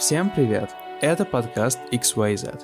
Всем привет! Это подкаст XYZ.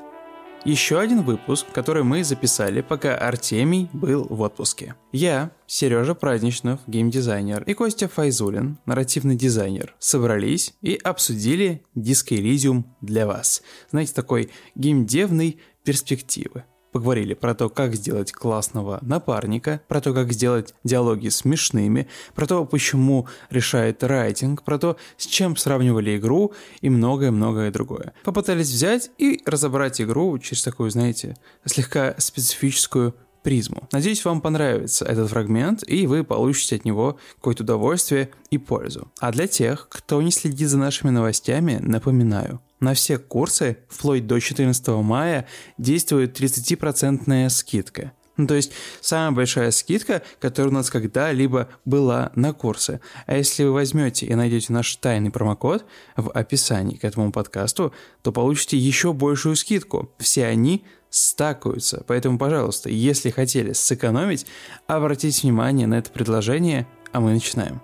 Еще один выпуск, который мы записали, пока Артемий был в отпуске. Я, Сережа Праздничнов, геймдизайнер, и Костя Файзулин, нарративный дизайнер, собрались и обсудили Disco Elysium для вас. Знаете, такой геймдевной перспективы поговорили про то, как сделать классного напарника, про то, как сделать диалоги смешными, про то, почему решает райтинг, про то, с чем сравнивали игру и многое-многое другое. Попытались взять и разобрать игру через такую, знаете, слегка специфическую призму. Надеюсь, вам понравится этот фрагмент, и вы получите от него какое-то удовольствие и пользу. А для тех, кто не следит за нашими новостями, напоминаю, на все курсы, вплоть до 14 мая, действует 30% скидка. Ну, то есть самая большая скидка, которая у нас когда-либо была на курсы. А если вы возьмете и найдете наш тайный промокод в описании к этому подкасту, то получите еще большую скидку. Все они стакаются. Поэтому, пожалуйста, если хотели сэкономить, обратите внимание на это предложение, а мы начинаем.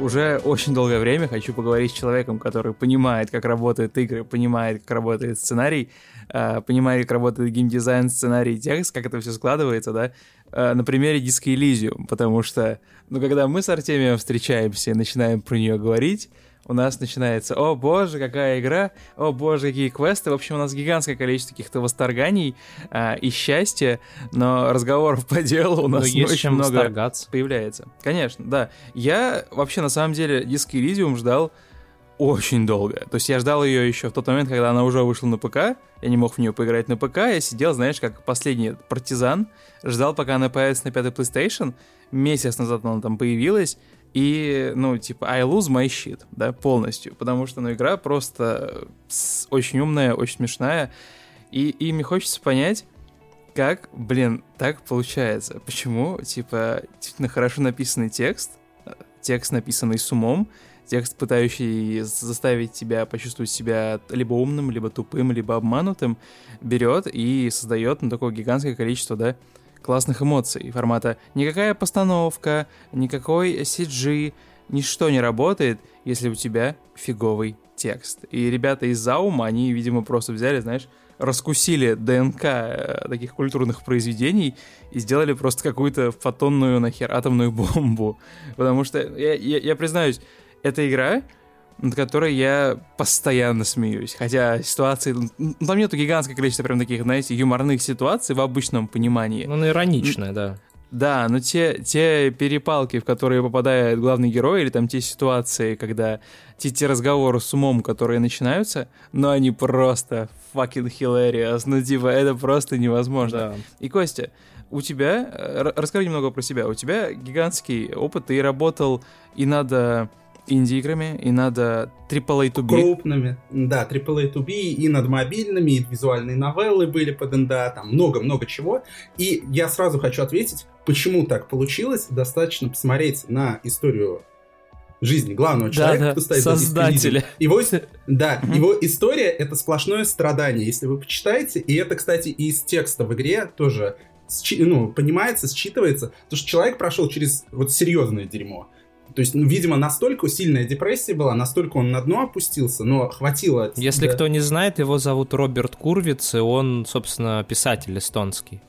Уже очень долгое время хочу поговорить с человеком, который понимает, как работают игры, понимает, как работает сценарий, э, понимает, как работает геймдизайн, сценарий, текст, как это все складывается, да, э, на примере Disco Elysium, потому что, ну, когда мы с Артемием встречаемся и начинаем про нее говорить, у нас начинается «О боже, какая игра! О боже, какие квесты!» В общем, у нас гигантское количество каких-то восторганий а, и счастья, но разговоров по делу у нас но не есть очень много восторгаться. появляется. Конечно, да. Я вообще, на самом деле, диск Elysium ждал очень долго. То есть я ждал ее еще в тот момент, когда она уже вышла на ПК. Я не мог в нее поиграть на ПК. Я сидел, знаешь, как последний партизан. Ждал, пока она появится на пятой PlayStation. Месяц назад она там появилась. И, ну, типа, I lose my shit, да, полностью. Потому что, ну, игра просто очень умная, очень смешная. И, и мне хочется понять, как, блин, так получается. Почему, типа, действительно хорошо написанный текст, текст, написанный с умом, текст, пытающий заставить тебя почувствовать себя либо умным, либо тупым, либо обманутым, берет и создает ну, такое гигантское количество, да, классных эмоций формата никакая постановка, никакой CG, ничто не работает, если у тебя фиговый текст. И ребята из Заума, они, видимо, просто взяли, знаешь, раскусили ДНК э, таких культурных произведений и сделали просто какую-то фотонную нахер атомную бомбу. Потому что, я, я, я признаюсь, эта игра над которой я постоянно смеюсь. Хотя ситуации... Ну, там нету гигантское количество прям таких, знаете, юморных ситуаций в обычном понимании. Ну, она ироничная, да. Да, но те, те перепалки, в которые попадает главный герой, или там те ситуации, когда те, те разговоры с умом, которые начинаются, но они просто fucking hilarious. Ну, типа, это просто невозможно. Да. И, Костя, у тебя... Расскажи немного про себя. У тебя гигантский опыт, ты работал и надо инди-играми, и надо AAA to B. Крупными, да, AAA to B, и над мобильными, и визуальные новеллы были под НДА, там много-много чего. И я сразу хочу ответить, почему так получилось. Достаточно посмотреть на историю жизни главного человека, да, кто стоит создателя. Его, да, его история — это сплошное страдание, если вы почитаете. И это, кстати, из текста в игре тоже ну, понимается, считывается, то, что человек прошел через вот серьезное дерьмо. То есть, ну, видимо, настолько сильная депрессия была, настолько он на дно опустился, но хватило... Если да. кто не знает, его зовут Роберт Курвиц, и он, собственно, писатель эстонский.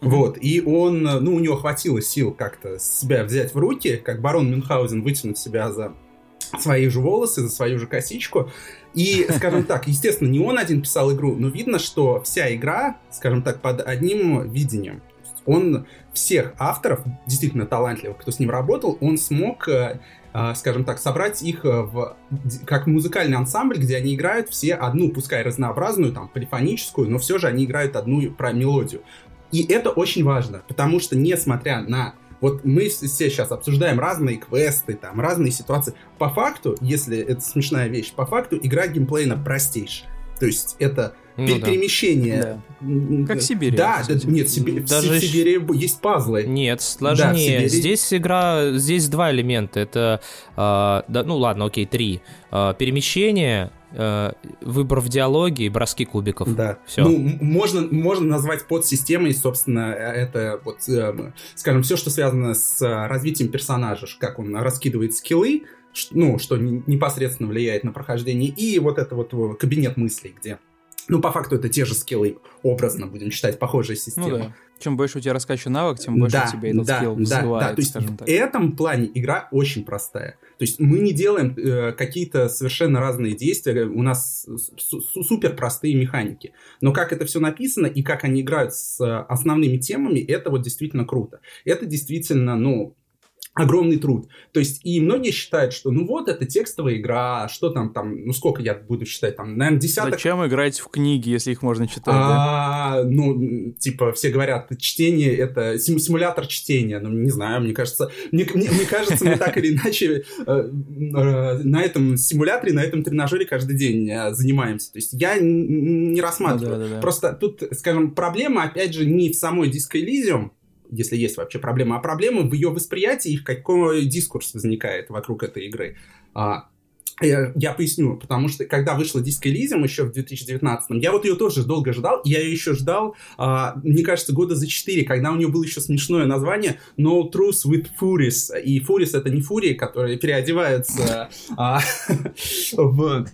Вот, и он, ну, у него хватило сил как-то себя взять в руки, как барон Мюнхгаузен вытянуть себя за свои же волосы, за свою же косичку. И, скажем так, естественно, не он один писал игру, но видно, что вся игра, скажем так, под одним видением. Он всех авторов, действительно талантливых, кто с ним работал, он смог э, э, скажем так, собрать их э, в, как музыкальный ансамбль, где они играют все одну, пускай разнообразную, там, полифоническую, но все же они играют одну про мелодию. И это очень важно, потому что несмотря на вот мы все сейчас обсуждаем разные квесты, там, разные ситуации. По факту, если это смешная вещь, по факту игра геймплейна простейшая. То есть это ну, пер- да. перемещение. Да. Как Сибирь. Да, да нет, Сибирь, Даже в Сибири есть пазлы. Нет, сложнее. Да, здесь игра, здесь два элемента. Это, э, да, ну ладно, окей, три. Э, перемещение, э, выбор в диалоге и броски кубиков. Да. Все. Ну, можно, можно назвать подсистемой, собственно, это вот, э, скажем, все, что связано с развитием персонажа, как он раскидывает скиллы, ну, что непосредственно влияет на прохождение, и вот это вот э, кабинет мыслей, где ну, по факту это те же скиллы, образно будем считать, похожая система. Ну, да. Чем больше у тебя раскачан навык, тем больше да, у тебя этот да, скилл да, да. То есть в этом плане игра очень простая. То есть мы не делаем э, какие-то совершенно разные действия, у нас супер простые механики. Но как это все написано и как они играют с основными темами, это вот действительно круто. Это действительно, ну, огромный труд. То есть, и многие считают, что ну вот, это текстовая игра, что там, там, ну сколько я буду считать, там, наверное, десяток... Зачем играть в книги, если их можно читать, а, да? Ну, типа, все говорят, чтение — это симулятор чтения, ну, не знаю, мне кажется, мне, мне, мне кажется, мы так или иначе э, э, на этом симуляторе, на этом тренажере каждый день э, занимаемся. То есть, я не рассматриваю. Просто тут, скажем, проблема, опять же, не в самой Disco Elysium, если есть вообще проблема, а проблема в ее восприятии и какой дискурс возникает вокруг этой игры. А, я, я поясню, потому что когда вышла Disco Elysium еще в 2019, я вот ее тоже долго ждал, я ее еще ждал, а, мне кажется, года за 4, когда у нее было еще смешное название No Truth with Furies. И Furies это не фурии, которые переодеваются а, в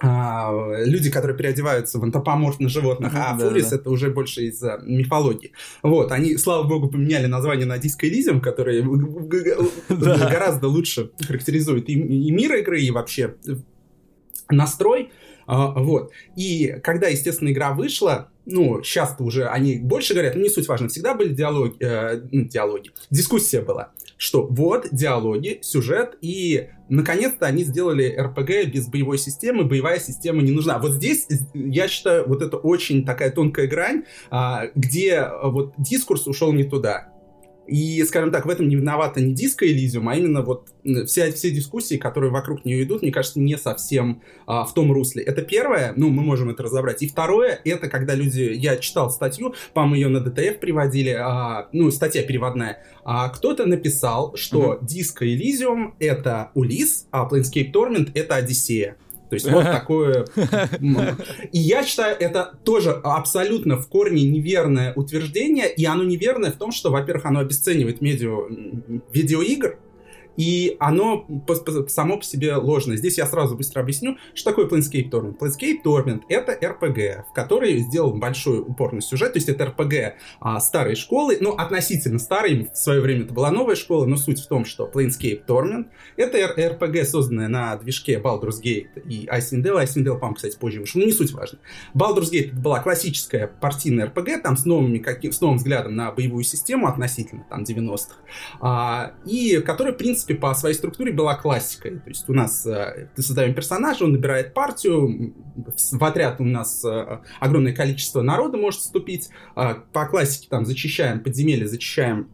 а, люди, которые переодеваются в антропоморфных животных, а да, Фурис да. это уже больше из мифологии. Вот, они, слава богу, поменяли название на Disco Elysium, которое гораздо лучше характеризует и, и мир игры, и вообще настрой. А, вот. И когда, естественно, игра вышла, ну, сейчас уже они больше говорят, но не суть важно, всегда были диалоги, э, ну, диалоги, дискуссия была, что вот диалоги, сюжет, и наконец-то они сделали РПГ без боевой системы, боевая система не нужна. Вот здесь, я считаю, вот это очень такая тонкая грань, а, где вот дискурс ушел не туда. И, скажем так, в этом не виновата не диско Элизиум, а именно вот все, все дискуссии, которые вокруг нее идут, мне кажется, не совсем а, в том русле. Это первое, ну, мы можем это разобрать. И второе, это когда люди, я читал статью, по-моему, ее на ДТФ приводили, а, ну, статья переводная, а кто-то написал, что диско uh-huh. Elysium это Улис, а Planescape Torment это Одиссея. То есть вот такое... И я считаю, это тоже абсолютно в корне неверное утверждение, и оно неверное в том, что, во-первых, оно обесценивает медиа... видеоигр, и оно само по себе ложное. Здесь я сразу быстро объясню, что такое Planescape Torment. Planescape Torment — это RPG, в который сделал большой упор на сюжет, то есть это RPG а, старой школы, ну, относительно старой, в свое время это была новая школа, но суть в том, что Planescape Torment — это RPG, созданная на движке Baldur's Gate и Icewind Dale. Icewind Dale, по-моему, кстати, позже вышел, но не суть важно. Baldur's Gate была классическая партийная RPG, там с, новыми, каким, с новым взглядом на боевую систему относительно там 90-х, а, и которая, в принципе, принципе, по своей структуре была классикой. То есть у нас э, создаем персонажа, он набирает партию, в отряд у нас э, огромное количество народа может вступить. Э, по классике там зачищаем подземелья, зачищаем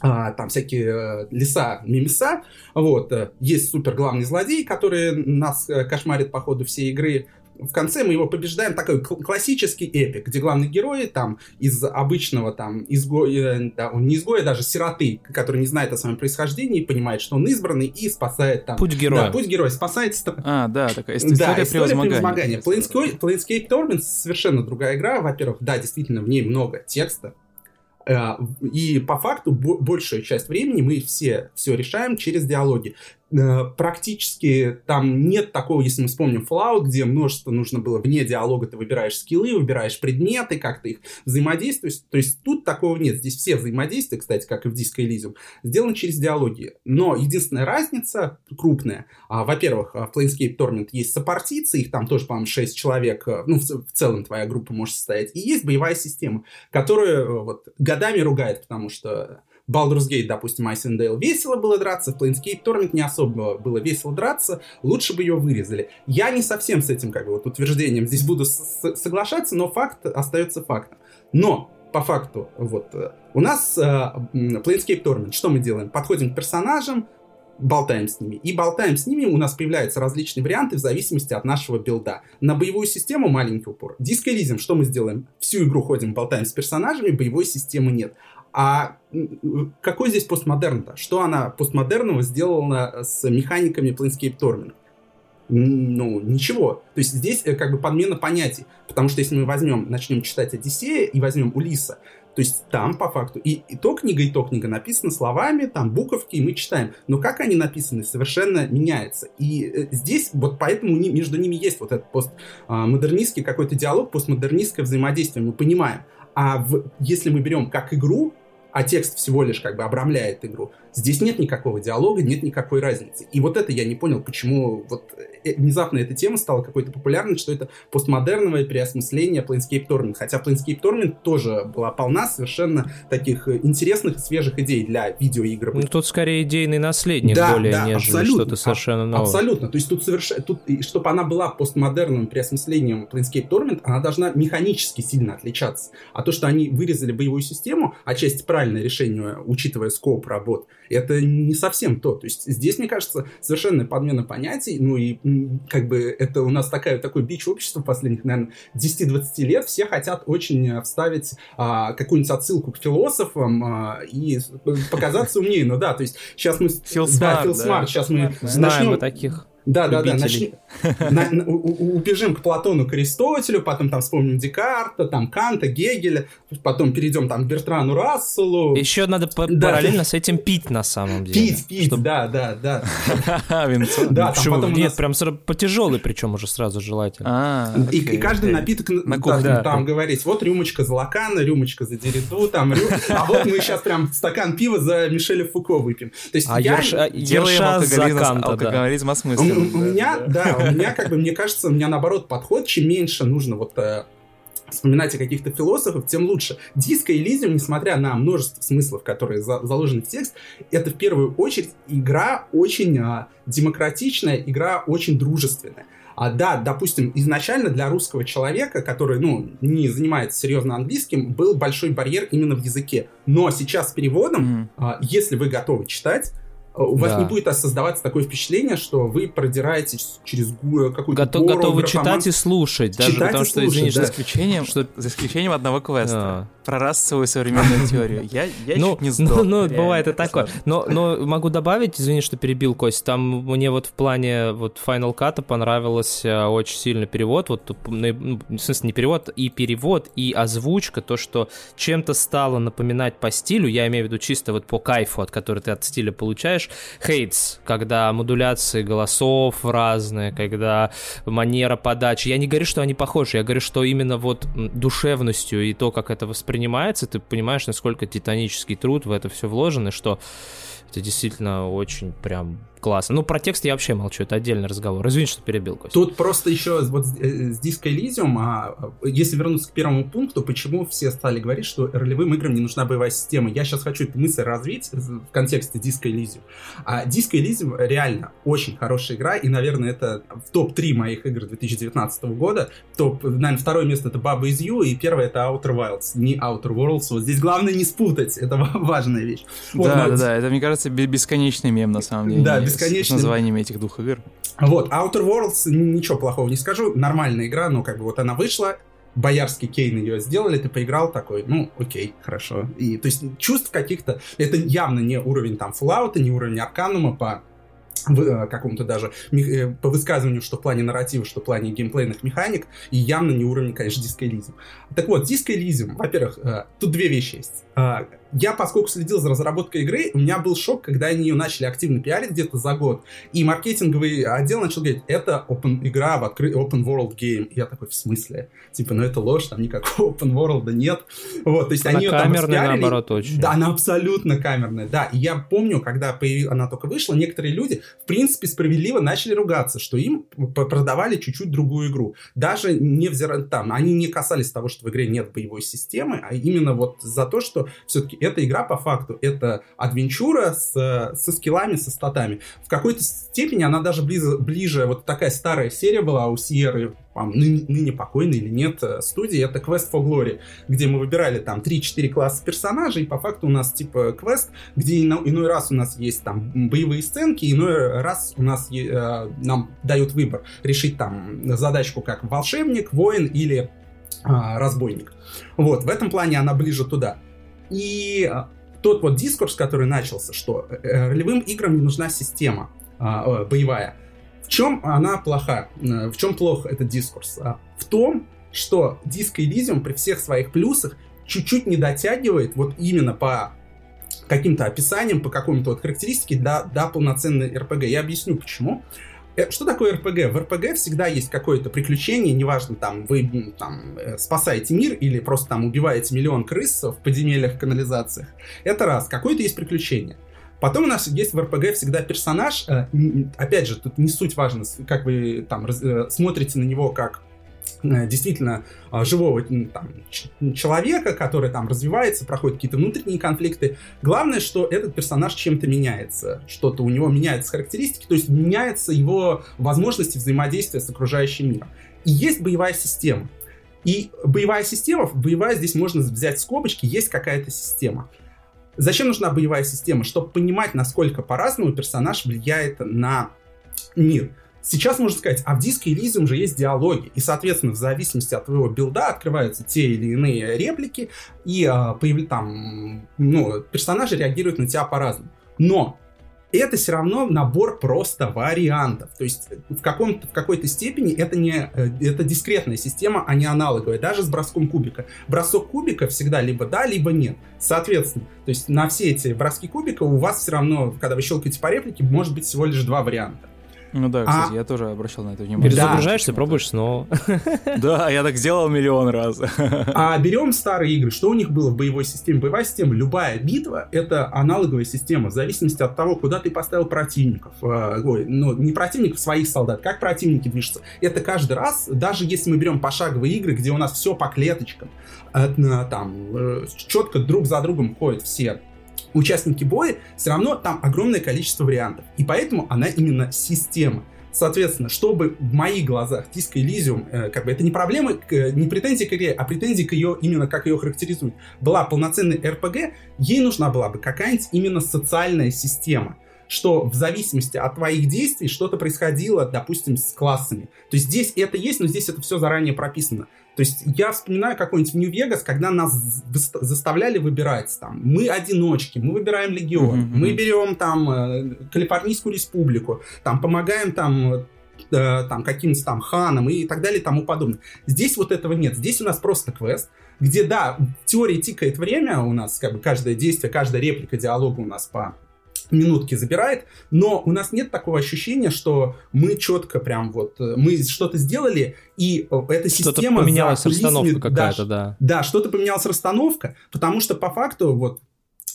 а, там всякие э, леса, мимеса, вот, э, есть супер главный злодей, который нас э, кошмарит по ходу всей игры, в конце мы его побеждаем, такой классический эпик, где главный герой там из обычного там изгоя, э, да, он не изгоя, даже сироты, который не знает о своем происхождении, понимает, что он избранный и спасает там... Путь героя. Да, путь героя, спасает... А, да, такая история, да, история превозмогания. Planescape, Torment совершенно другая игра, во-первых, да, действительно, в ней много текста, э, и по факту большая часть времени мы все все решаем через диалоги. Э, практически там нет такого, если мы вспомним Fallout, где множество нужно было вне диалога, ты выбираешь скиллы, выбираешь предметы, как ты их взаимодействуешь. То есть тут такого нет. Здесь все взаимодействия, кстати, как и в Disco Elysium, сделаны через диалоги. Но единственная разница крупная. А, во-первых, в Planescape Torment есть сопартийцы, их там тоже, по-моему, 6 человек, э, ну, в, целом твоя группа может состоять. И есть боевая система, которая э, вот годами ругает, потому что Baldur's Gate, допустим, Icewind весело было драться, в Planescape Torment не особо было весело драться, лучше бы ее вырезали. Я не совсем с этим как бы вот утверждением здесь буду соглашаться, но факт остается фактом. Но по факту, вот, э, у нас э, Planescape Torment, что мы делаем? Подходим к персонажам, болтаем с ними. И болтаем с ними, у нас появляются различные варианты в зависимости от нашего билда. На боевую систему маленький упор. Диско Elysium, что мы сделаем? Всю игру ходим, болтаем с персонажами, боевой системы нет. А какой здесь постмодерн-то? Что она постмодерного сделала с механиками Planescape Torment? ну, ничего. То есть здесь э, как бы подмена понятий. Потому что если мы возьмем, начнем читать Одиссея и возьмем Улиса, то есть там по факту и, и то книга, и то книга написаны словами, там буковки, и мы читаем. Но как они написаны, совершенно меняется. И э, здесь вот поэтому не, между ними есть вот этот постмодернистский какой-то диалог, постмодернистское взаимодействие, мы понимаем. А в, если мы берем как игру, а текст всего лишь как бы обрамляет игру, Здесь нет никакого диалога, нет никакой разницы. И вот это я не понял, почему вот внезапно эта тема стала какой-то популярной, что это постмодерновое переосмысление Planescape Torment. Хотя Planescape Torment тоже была полна совершенно таких э, интересных и свежих идей для видеоигр. Ну, тут скорее идейный наследник да, более, да, нежели что-то совершенно новое. Абсолютно. То есть тут совершенно... Тут, чтобы она была постмодерным переосмыслением Planescape Torment, она должна механически сильно отличаться. А то, что они вырезали боевую систему, отчасти правильное решение, учитывая скоп работ, это не совсем то. То есть здесь, мне кажется, совершенно подмена понятий, ну и как бы это у нас такая, такой бич общества последних, наверное, 10-20 лет, все хотят очень э, вставить а, какую-нибудь отсылку к философам а, и показаться умнее. Ну да, то есть сейчас мы... Feel, да, feel smart, сейчас мы Знаем начнем... таких. Да, да, да. Начни, на, на, у, убежим к Платону, к Аристотелю, потом там вспомним Декарта, там Канта, Гегеля, потом перейдем там к Бертрану Расселу. Еще надо да. параллельно с этим пить на самом деле. Пить, пить, чтобы... да, да, да. Винцо. Да, Почему? Нет, нас... прям сразу по тяжелый, причем уже сразу желательно. А, и, каждый напиток там говорить, вот рюмочка за Лакана, рюмочка за Дериту, там, а вот мы сейчас прям стакан пива за Мишеля Фуко выпьем. То есть а я... Ерша, делаем алкоголизм, алкоголизм осмыслен у меня, да, у меня, как бы, мне кажется, у меня наоборот подход, чем меньше нужно вот э, вспоминать о каких-то философах, тем лучше. Диско Элизиум, несмотря на множество смыслов, которые за, заложены в текст, это в первую очередь игра очень а, демократичная, игра очень дружественная. А да, допустим, изначально для русского человека, который, ну, не занимается серьезно английским, был большой барьер именно в языке. Но сейчас с переводом, mm. а, если вы готовы читать, у вас да. не будет создаваться такое впечатление, что вы продираетесь через какую-то Готов, гору, Готовы читать и слушать, даже читать потому что, слушать, извини, да. за, исключением, что, за исключением одного квеста. Да. Про расовую современную теорию. Я, я ну, чуть не сдох. Ну, ну бывает и такое. Но, но могу добавить, извини, что перебил, Кость, там мне вот в плане вот Final Cut понравился очень сильно перевод, вот, ну, в смысле, не перевод, и перевод, и озвучка, то, что чем-то стало напоминать по стилю, я имею в виду чисто вот по кайфу, от которого ты от стиля получаешь, хейтс, когда модуляции голосов разные, когда манера подачи. Я не говорю, что они похожи, я говорю, что именно вот душевностью и то, как это воспринимается, ты понимаешь, насколько титанический труд в это все вложен, и что это действительно очень прям классно. Ну, про текст я вообще молчу, это отдельный разговор. Извини, что перебил, Костя. Тут просто еще вот с э, Disco Elysium, а если вернуться к первому пункту, почему все стали говорить, что ролевым играм не нужна боевая система. Я сейчас хочу эту мысль развить в контексте Disco Elysium. А Disco Elysium реально очень хорошая игра, и, наверное, это в топ-3 моих игр 2019 года. Топ, наверное, второе место это Baba is You, и первое это Outer Wilds, не Outer Worlds. Вот здесь главное не спутать, это важная вещь. Да, вот, да, но... да, это, мне кажется, бесконечный мем на самом деле. Да, бесконечно. С названиями этих двух игр. Вот, Outer Worlds, ничего плохого не скажу, нормальная игра, но как бы вот она вышла, Боярский Кейн ее сделали, ты поиграл такой, ну, окей, хорошо. И, то есть, чувств каких-то, это явно не уровень там Fallout, не уровень Арканума по э, какому-то даже э, по высказыванию, что в плане нарратива, что в плане геймплейных механик, и явно не уровень, конечно, Elysium. Так вот, Elysium, во-первых, э, тут две вещи есть. Я, поскольку следил за разработкой игры, у меня был шок, когда они ее начали активно пиарить где-то за год, и маркетинговый отдел начал говорить, это open игра в откры... open world game. И я такой, в смысле? Типа, ну это ложь, там никакого open world нет. Вот, то есть она они камерная, там наоборот, очень. Да, она абсолютно камерная, да. И я помню, когда появ... она только вышла, некоторые люди, в принципе, справедливо начали ругаться, что им продавали чуть-чуть другую игру. Даже невзирая там, они не касались того, что в игре нет боевой системы, а именно вот за то, что все-таки Эта игра, по факту, это адвенчура с, со скиллами, со статами. В какой-то степени она даже ближе, ближе вот такая старая серия была у Сиеры, ныне, ныне покойной или нет, э, студии, это Quest for Glory, где мы выбирали там 3-4 класса персонажей, и по факту у нас типа квест, где иной раз у нас есть там боевые сценки, иной раз у нас э, нам дают выбор решить там задачку как волшебник, воин или э, разбойник. Вот, в этом плане она ближе туда. И э, тот вот дискурс, который начался, что э, ролевым играм не нужна система э, боевая, в чем она плоха? Э, в чем плох этот дискурс? А, в том, что Disco Elysium при всех своих плюсах чуть-чуть не дотягивает вот именно по каким-то описаниям, по какому-то вот характеристике до, до полноценной РПГ. Я объясню почему. Э, что такое РПГ? В РПГ всегда есть какое-то приключение, неважно, там, вы там, э, спасаете мир или просто там убиваете миллион крыс в подземельях, канализациях. Это раз. Какое-то есть приключение. Потом у нас есть в РПГ всегда персонаж, э, опять же, тут не суть важно, как вы там смотрите на него как действительно живого там, человека, который там развивается, проходит какие-то внутренние конфликты. Главное, что этот персонаж чем-то меняется, что-то у него меняются характеристики, то есть меняются его возможности взаимодействия с окружающим миром. И есть боевая система. И боевая система, боевая здесь можно взять скобочки, есть какая-то система. Зачем нужна боевая система? Чтобы понимать, насколько по-разному персонаж влияет на мир. Сейчас можно сказать, а в диске Elysium же есть диалоги, и, соответственно, в зависимости от твоего билда открываются те или иные реплики, и появ... там, ну, персонажи реагируют на тебя по-разному. Но это все равно набор просто вариантов. То есть в, каком в какой-то степени это не э, это дискретная система, а не аналоговая, даже с броском кубика. Бросок кубика всегда либо да, либо нет. Соответственно, то есть на все эти броски кубика у вас все равно, когда вы щелкаете по реплике, может быть всего лишь два варианта. Ну да, кстати, а... я тоже обращал на это внимание. Перезагружаешься, да. пробуешь снова. Да, я так сделал миллион раз. А берем старые игры, что у них было в боевой системе? Боевая система, любая битва — это аналоговая система, в зависимости от того, куда ты поставил противников. А, ой, ну, не противников, своих солдат, как противники движутся. Это каждый раз, даже если мы берем пошаговые игры, где у нас все по клеточкам, там э, четко друг за другом ходят все участники боя, все равно там огромное количество вариантов. И поэтому она именно система. Соответственно, чтобы в моих глазах Disco Elysium, э, как бы это не проблема, э, не претензия к игре, а претензия к ее, именно как ее характеризуют, была полноценной RPG, ей нужна была бы какая-нибудь именно социальная система что в зависимости от твоих действий что-то происходило, допустим, с классами. То есть здесь это есть, но здесь это все заранее прописано. То есть я вспоминаю какой-нибудь Нью-Вегас, когда нас заставляли выбирать там, мы одиночки, мы выбираем легион, mm-hmm. мы берем там э, Калифорнийскую республику, там помогаем там э, там каким-то там ханам и так далее и тому подобное. Здесь вот этого нет. Здесь у нас просто квест, где, да, в теории тикает время у нас, как бы каждое действие, каждая реплика диалога у нас по минутки забирает, но у нас нет такого ощущения, что мы четко прям вот, э, мы что-то сделали, и э, эта что-то система... поменялась расстановка какая-то, да. Да, что-то поменялась расстановка, потому что по факту вот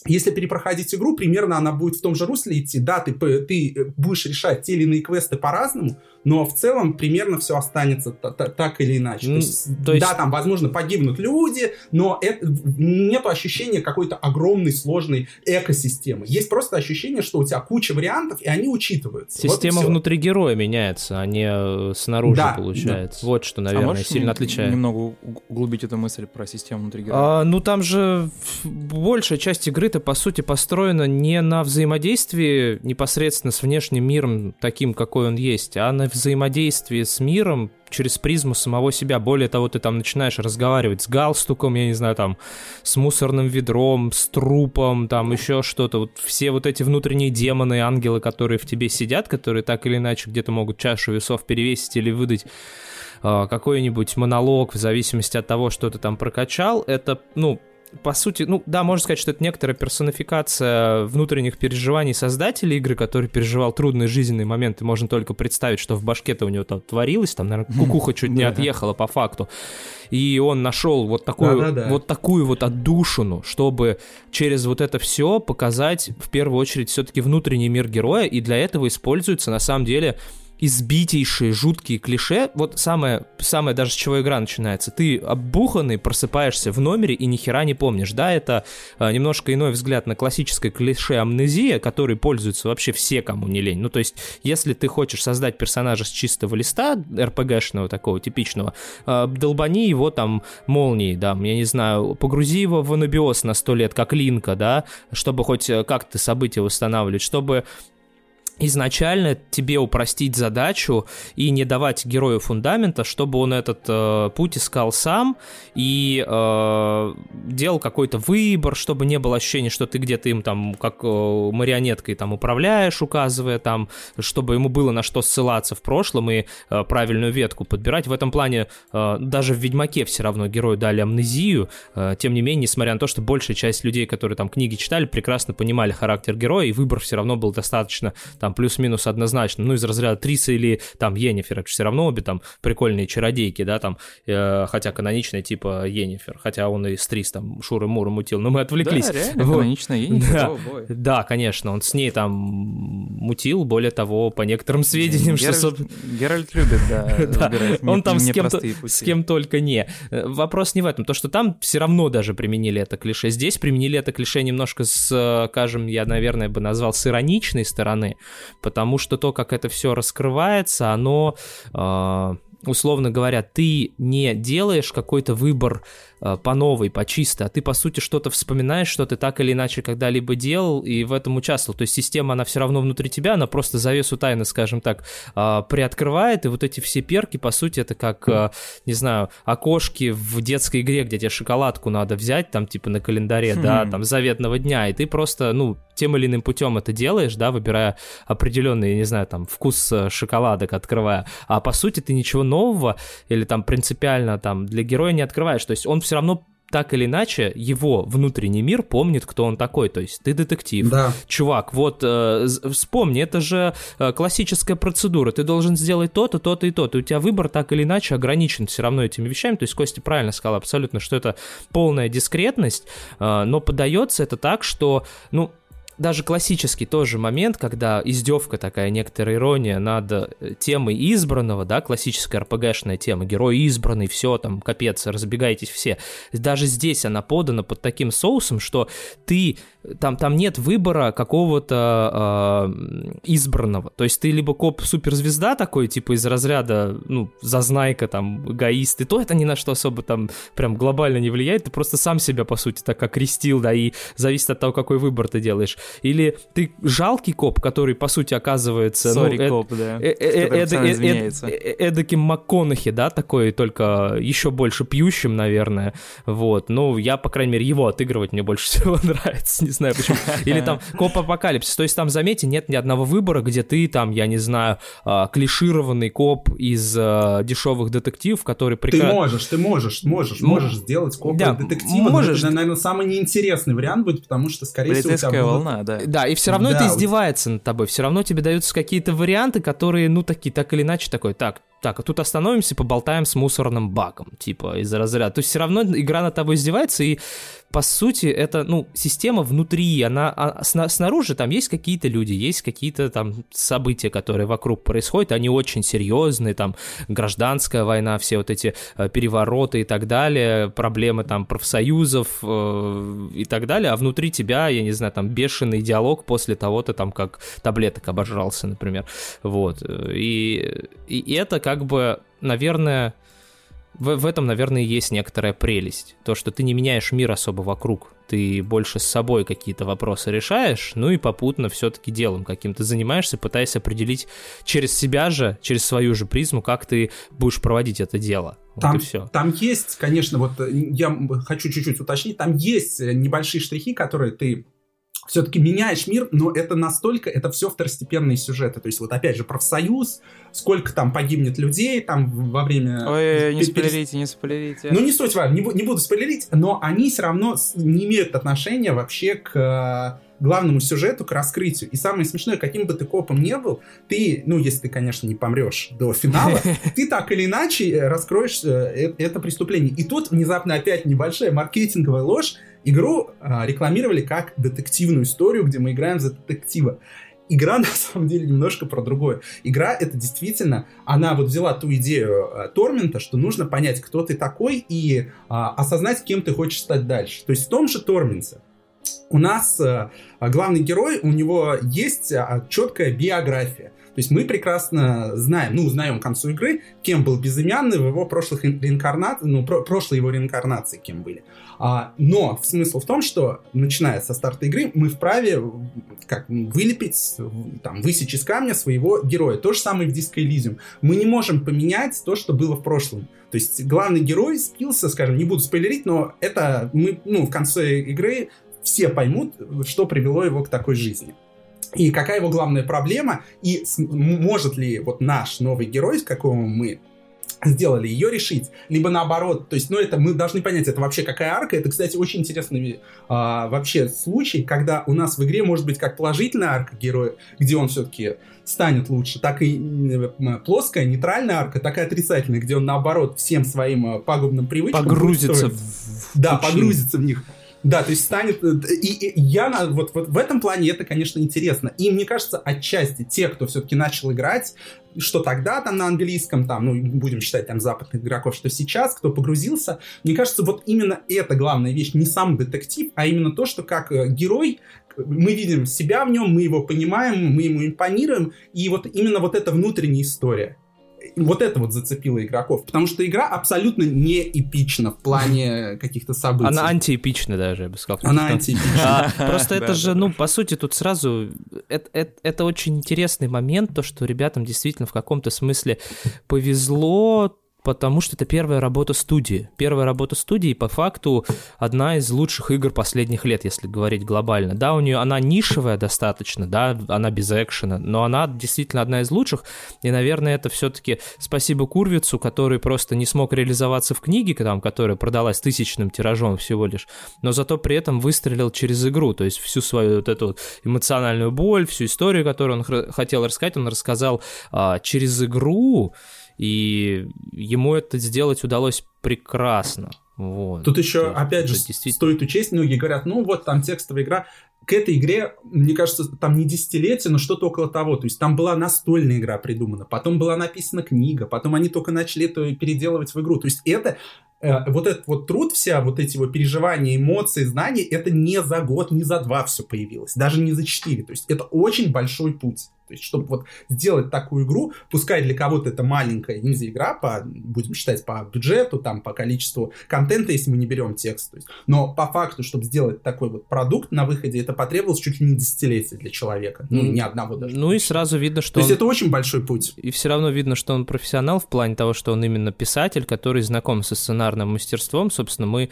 если перепроходить игру, примерно она будет в том же русле идти. Да, ты, ты э, будешь решать те или иные квесты по-разному, но в целом примерно все останется так или иначе. То есть, то есть... Да, там, возможно, погибнут люди, но это, нет ощущения какой-то огромной сложной экосистемы. Есть просто ощущение, что у тебя куча вариантов, и они учитываются. Система вот внутри героя меняется, а не э, снаружи да, получается. Да. Вот что, а наверное, а сильно отличает. немного углубить эту мысль про систему внутри героя? А, ну, там же большая часть игры это по сути построено не на взаимодействии непосредственно с внешним миром таким, какой он есть, а на взаимодействии с миром через призму самого себя. Более того, ты там начинаешь разговаривать с галстуком, я не знаю, там, с мусорным ведром, с трупом, там, еще что-то. Вот все вот эти внутренние демоны, ангелы, которые в тебе сидят, которые так или иначе где-то могут чашу весов перевесить или выдать э, какой-нибудь монолог в зависимости от того, что ты там прокачал, это, ну, по сути, ну да, можно сказать, что это некоторая персонификация внутренних переживаний создателя игры, который переживал трудные жизненные моменты. Можно только представить, что в башке-то у него там творилось, там, наверное, кукуха чуть не отъехала по факту. И он нашел вот такую, вот такую вот отдушину, чтобы через вот это все показать в первую очередь все-таки внутренний мир героя, и для этого используется на самом деле избитейшие, жуткие клише. Вот самое, самое даже с чего игра начинается. Ты оббуханный, просыпаешься в номере и ни хера не помнишь. Да, это а, немножко иной взгляд на классическое клише амнезия, который пользуются вообще все, кому не лень. Ну, то есть, если ты хочешь создать персонажа с чистого листа, РПГшного такого типичного, а, долбани его там молнией, да, я не знаю, погрузи его в анабиоз на сто лет, как Линка, да, чтобы хоть э, как-то события восстанавливать, чтобы изначально тебе упростить задачу и не давать герою фундамента, чтобы он этот э, путь искал сам и э, делал какой-то выбор, чтобы не было ощущения, что ты где-то им там как э, марионеткой там управляешь, указывая там, чтобы ему было на что ссылаться в прошлом и э, правильную ветку подбирать. В этом плане э, даже в Ведьмаке все равно герою дали амнезию, э, тем не менее, несмотря на то, что большая часть людей, которые там книги читали, прекрасно понимали характер героя, и выбор все равно был достаточно там плюс-минус однозначно, ну, из разряда Триса или там Енифер, это все равно обе там прикольные чародейки, да, там, э, хотя каноничная типа Енифер, хотя он и с Трис там Шуры Муры мутил, но мы отвлеклись. Да, реально, вот. каноничная Енифер, да. Oh, да, конечно, он с ней там мутил, более того, по некоторым сведениям, Геральт, что... Геральт любит, да, да. Он там с кем, с кем только не. Э, вопрос не в этом, то, что там все равно даже применили это клише. Здесь применили это клише немножко с, э, скажем, я, наверное, бы назвал с ироничной стороны, потому что то, как это все раскрывается, оно, э, условно говоря, ты не делаешь какой-то выбор по новой, по чисто, а ты, по сути, что-то вспоминаешь, что ты так или иначе когда-либо делал и в этом участвовал. То есть система, она все равно внутри тебя, она просто завесу тайны, скажем так, э, приоткрывает, и вот эти все перки, по сути, это как, э, не знаю, окошки в детской игре, где тебе шоколадку надо взять, там, типа, на календаре, да, там, заветного дня, и ты просто, ну, тем или иным путем это делаешь, да, выбирая определенный, не знаю, там, вкус шоколадок открывая, а по сути ты ничего нового или там принципиально там для героя не открываешь, то есть он все все равно так или иначе его внутренний мир помнит, кто он такой. То есть ты детектив, да. чувак. Вот э, вспомни, это же э, классическая процедура. Ты должен сделать то-то, то-то и то-то. У тебя выбор так или иначе ограничен все равно этими вещами. То есть Костя правильно сказал абсолютно, что это полная дискретность, э, но подается это так, что, ну, даже классический тоже момент, когда издевка такая, некоторая ирония над э, темой избранного, да, классическая РПГшная тема, герой избранный, все, там, капец, разбегайтесь все. Даже здесь она подана под таким соусом, что ты там, там нет выбора какого-то э, избранного. То есть ты либо коп-суперзвезда такой, типа из разряда, ну, зазнайка, там, эгоист, и то это ни на что особо там прям глобально не влияет, ты просто сам себя, по сути, так окрестил, да, и зависит от того, какой выбор ты делаешь. Или ты жалкий коп, который, по сути, оказывается... Sorry, ну, коп, да. Э, э, э, эдаким МакКонахи, да, такой, только еще больше пьющим, наверное, вот. Ну, я, по крайней мере, его отыгрывать мне больше всего нравится, знаю почему. Или там коп апокалипсис. То есть там, заметьте, нет ни одного выбора, где ты там, я не знаю, а, клишированный коп из а, дешевых детективов, который прекрасно... Ты можешь, ты можешь, можешь, можешь сделать коп да, детектива. Можешь. Это, наверное, самый неинтересный вариант будет, потому что, скорее всего, у тебя волна, да. Да, и все равно да, это издевается над тобой. Все равно тебе даются какие-то варианты, которые, ну, такие, так или иначе, такой, так, так, а тут остановимся, поболтаем с мусорным баком, типа, из-за разряда. То есть все равно игра над тобой издевается, и по сути, это, ну, система внутри, она а, снаружи там есть какие-то люди, есть какие-то там события, которые вокруг происходят, они очень серьезные, там, гражданская война, все вот эти э, перевороты и так далее, проблемы там профсоюзов э, и так далее, а внутри тебя, я не знаю, там, бешеный диалог после того-то там, как таблеток обожрался, например, вот, и, и это как бы, наверное, в, в этом, наверное, есть некоторая прелесть. То, что ты не меняешь мир особо вокруг. Ты больше с собой какие-то вопросы решаешь, ну и попутно все-таки делом каким-то занимаешься, пытаясь определить через себя же, через свою же призму, как ты будешь проводить это дело. Там, вот все. там есть, конечно, вот э, я хочу чуть-чуть уточнить, там есть э, небольшие штрихи, которые ты все-таки меняешь мир, но это настолько, это все второстепенные сюжеты. То есть вот опять же профсоюз, сколько там погибнет людей там во время... Ой, не спойлерите, не спойлерите. Ну не суть важно, не, не буду спойлерить, но они все равно не имеют отношения вообще к э, главному сюжету, к раскрытию. И самое смешное, каким бы ты копом не был, ты, ну, если ты, конечно, не помрешь до финала, ты так или иначе э, раскроешь э, это преступление. И тут внезапно опять небольшая маркетинговая ложь, Игру а, рекламировали как детективную историю, где мы играем за детектива. игра на самом деле немножко про другое. Игра это действительно, она вот взяла ту идею э, Тормента, что нужно понять, кто ты такой и а, осознать, кем ты хочешь стать дальше. То есть в том же Торменте у нас а, главный герой, у него есть а, четкая биография. То есть мы прекрасно знаем, ну, узнаем к концу игры, кем был Безымянный в его прошлых реинкарнациях, ну, про прошлой его реинкарнации кем были. А, но смысл в том, что, начиная со старта игры, мы вправе как вылепить, там, высечь из камня своего героя. То же самое в Disco Elysium. Мы не можем поменять то, что было в прошлом. То есть главный герой спился, скажем, не буду спойлерить, но это мы, ну, в конце игры все поймут, что привело его к такой жизни и какая его главная проблема, и может ли вот наш новый герой, с какого мы сделали, ее решить, либо наоборот, то есть, ну, это мы должны понять, это вообще какая арка, это, кстати, очень интересный а, вообще случай, когда у нас в игре может быть как положительная арка героя, где он все-таки станет лучше, так и плоская, нейтральная арка, так и отрицательная, где он, наоборот, всем своим а, пагубным привычкам погрузится в, да, погрузится в них. Да, то есть станет... Э, и, и я вот, вот в этом плане это, конечно, интересно. И мне кажется, отчасти те, кто все-таки начал играть, что тогда там на английском, там, ну, будем считать там западных игроков, что сейчас, кто погрузился, мне кажется, вот именно это главная вещь, не сам детектив, а именно то, что как э, герой мы видим себя в нем, мы его понимаем, мы ему импонируем, и вот именно вот эта внутренняя история вот это вот зацепило игроков, потому что игра абсолютно не эпична в плане каких-то событий. Она антиэпична даже, я бы сказал. Она антиэпична. А, просто это же, ну, по сути, тут сразу... Это очень интересный момент, то, что ребятам действительно в каком-то смысле повезло потому что это первая работа студии. Первая работа студии, по факту, одна из лучших игр последних лет, если говорить глобально. Да, у нее она нишевая достаточно, да, она без экшена, но она действительно одна из лучших, и, наверное, это все-таки спасибо Курвицу, который просто не смог реализоваться в книге, там, которая продалась тысячным тиражом всего лишь, но зато при этом выстрелил через игру, то есть всю свою вот эту вот эмоциональную боль, всю историю, которую он хотел рассказать, он рассказал а, через игру, и ему это сделать удалось прекрасно. Вот. Тут еще, есть, опять же, действительно... стоит учесть, многие говорят, ну вот там текстовая игра, к этой игре, мне кажется, там не десятилетие, но что-то около того. То есть там была настольная игра придумана, потом была написана книга, потом они только начали это переделывать в игру. То есть это э, вот этот вот труд, вся вот эти вот переживания, эмоции, знания, это не за год, не за два все появилось, даже не за четыре. То есть это очень большой путь. То есть, чтобы вот сделать такую игру, пускай для кого-то это маленькая инди-игра, по, будем считать по бюджету, там, по количеству контента, если мы не берем текст. То есть, но по факту, чтобы сделать такой вот продукт на выходе, это потребовалось чуть ли не десятилетие для человека. Ну, ни одного даже. Ну и сразу видно, что То он... есть это очень большой путь. И все равно видно, что он профессионал в плане того, что он именно писатель, который знаком со сценарным мастерством. Собственно, мы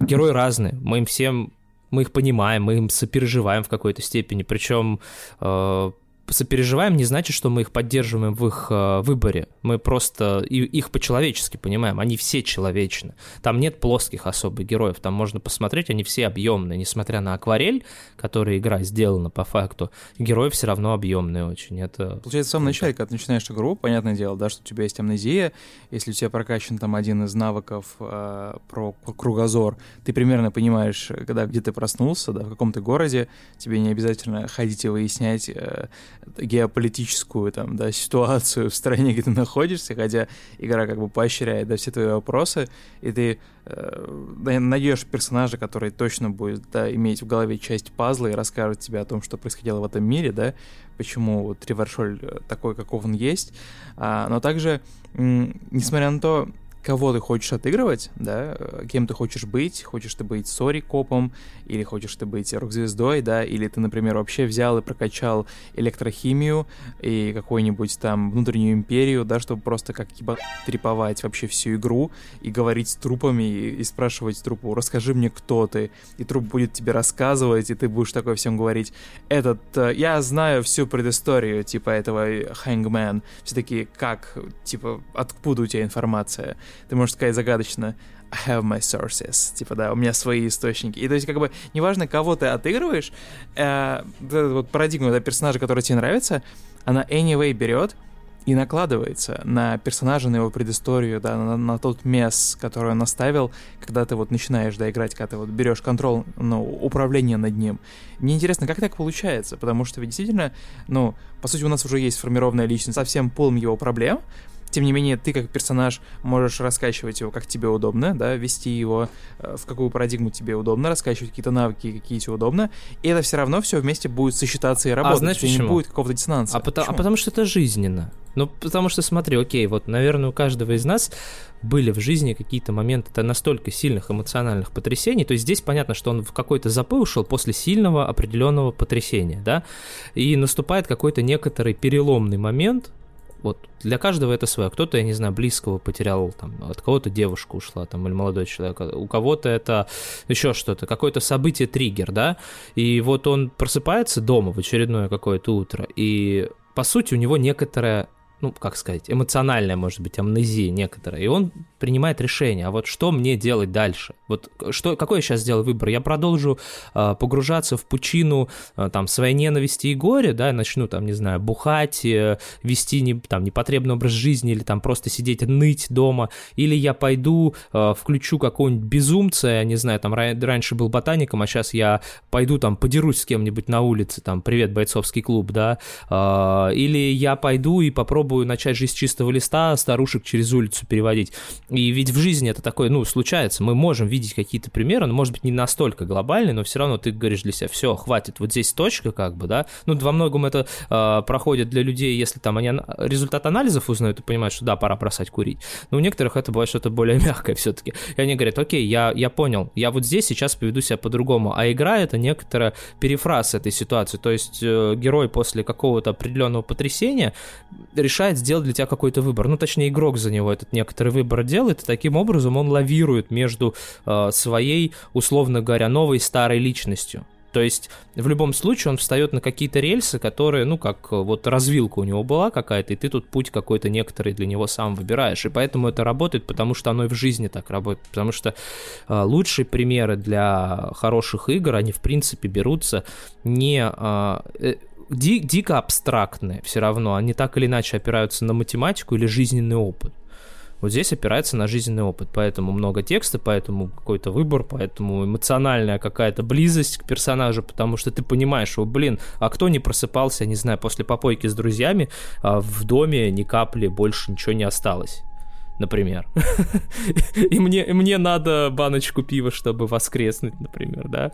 герои разные. Мы им всем мы их понимаем, мы им сопереживаем в какой-то степени. Причем э, сопереживаем не значит, что мы их поддерживаем в их э, выборе. Мы просто и, их по-человечески понимаем. Они все человечны. Там нет плоских особо героев. Там можно посмотреть, они все объемные. Несмотря на акварель, которая игра сделана по факту, герои все равно объемные очень. Это... Получается, в самом начале, когда ты начинаешь игру, понятное дело, да, что у тебя есть амнезия, если у тебя прокачан там один из навыков э, про кругозор, ты примерно понимаешь, когда где ты проснулся, да, в каком то городе, тебе не обязательно ходить и выяснять, э, геополитическую там, да, ситуацию в стране, где ты находишься, хотя игра как бы поощряет да, все твои вопросы, и ты э, найдешь персонажа, который точно будет да, иметь в голове часть пазла и расскажет тебе о том, что происходило в этом мире, да, почему вот Ревершоль э, такой, каков он есть. А, но также, несмотря на то, кого ты хочешь отыгрывать, да, кем ты хочешь быть, хочешь ты быть Сори копом, или хочешь ты быть рок-звездой, да, или ты, например, вообще взял и прокачал электрохимию и какую-нибудь там внутреннюю империю, да, чтобы просто как типа треповать вообще всю игру и говорить с трупами и, и спрашивать трупу, расскажи мне, кто ты, и труп будет тебе рассказывать, и ты будешь такой всем говорить, этот, э, я знаю всю предысторию, типа, этого Хангмен, все таки как, типа, откуда у тебя информация? Ты можешь сказать загадочно I have my sources, типа, да, у меня свои источники. И то есть, как бы, неважно, кого ты отыгрываешь, э, вот парадигма да, персонажа, который тебе нравится, она anyway берет и накладывается на персонажа, на его предысторию, да, на, на тот мес, который он оставил, когда ты вот начинаешь, да, играть, когда ты вот берешь контроль, ну, управление над ним. Мне интересно, как так получается, потому что ведь действительно, ну, по сути, у нас уже есть сформированная личность со всем его проблем, тем не менее, ты как персонаж можешь раскачивать его, как тебе удобно, да, вести его, э, в какую парадигму тебе удобно, раскачивать какие-то навыки, какие тебе удобно, и это все равно все вместе будет сочетаться и а работать. А знаешь почему? Не будет какого-то диссонанса. А, потому, а потому что это жизненно. Ну, потому что, смотри, окей, вот, наверное, у каждого из нас были в жизни какие-то моменты настолько сильных эмоциональных потрясений, то есть здесь понятно, что он в какой-то запой ушел после сильного определенного потрясения, да, и наступает какой-то некоторый переломный момент, вот для каждого это свое. Кто-то, я не знаю, близкого потерял, там, от кого-то девушка ушла, там, или молодой человек, у кого-то это еще что-то, какое-то событие триггер, да, и вот он просыпается дома в очередное какое-то утро, и по сути у него некоторая ну, как сказать, эмоциональная, может быть, амнезия некоторая, и он принимает решение, а вот что мне делать дальше? Вот что, какой я сейчас сделаю выбор? Я продолжу э, погружаться в пучину э, там своей ненависти и горя, да, начну там, не знаю, бухать, э, вести не, там непотребный образ жизни или там просто сидеть ныть дома, или я пойду э, включу какого-нибудь безумца, я не знаю, там раньше был ботаником, а сейчас я пойду там подерусь с кем-нибудь на улице, там, привет, бойцовский клуб, да, э, или я пойду и попробую начать жизнь с чистого листа, старушек через улицу переводить. И ведь в жизни это такое, ну, случается. Мы можем видеть какие-то примеры, но, может быть, не настолько глобальные, но все равно ты говоришь для себя, все, хватит, вот здесь точка, как бы, да. Ну, во многом это э, проходит для людей, если там они результат анализов узнают и понимают, что да, пора бросать курить. Но у некоторых это бывает что-то более мягкое все-таки. И они говорят, окей, я, я понял, я вот здесь сейчас поведу себя по-другому. А игра это некоторая перефраз этой ситуации. То есть э, герой после какого-то определенного потрясения решает сделать для тебя какой-то выбор. Ну, точнее, игрок за него этот некоторый выбор делает и таким образом он лавирует между э, своей, условно говоря, новой старой личностью. То есть в любом случае он встает на какие-то рельсы, которые, ну, как э, вот развилка у него была какая-то, и ты тут путь какой-то некоторый для него сам выбираешь. И поэтому это работает, потому что оно и в жизни так работает. Потому что э, лучшие примеры для хороших игр, они в принципе берутся не... Э, э ди, дико абстрактные все равно, они так или иначе опираются на математику или жизненный опыт. Вот здесь опирается на жизненный опыт, поэтому много текста, поэтому какой-то выбор, поэтому эмоциональная какая-то близость к персонажу, потому что ты понимаешь, что, блин, а кто не просыпался, не знаю, после попойки с друзьями, а в доме ни капли больше ничего не осталось например. и мне, мне надо баночку пива, чтобы воскреснуть, например, да.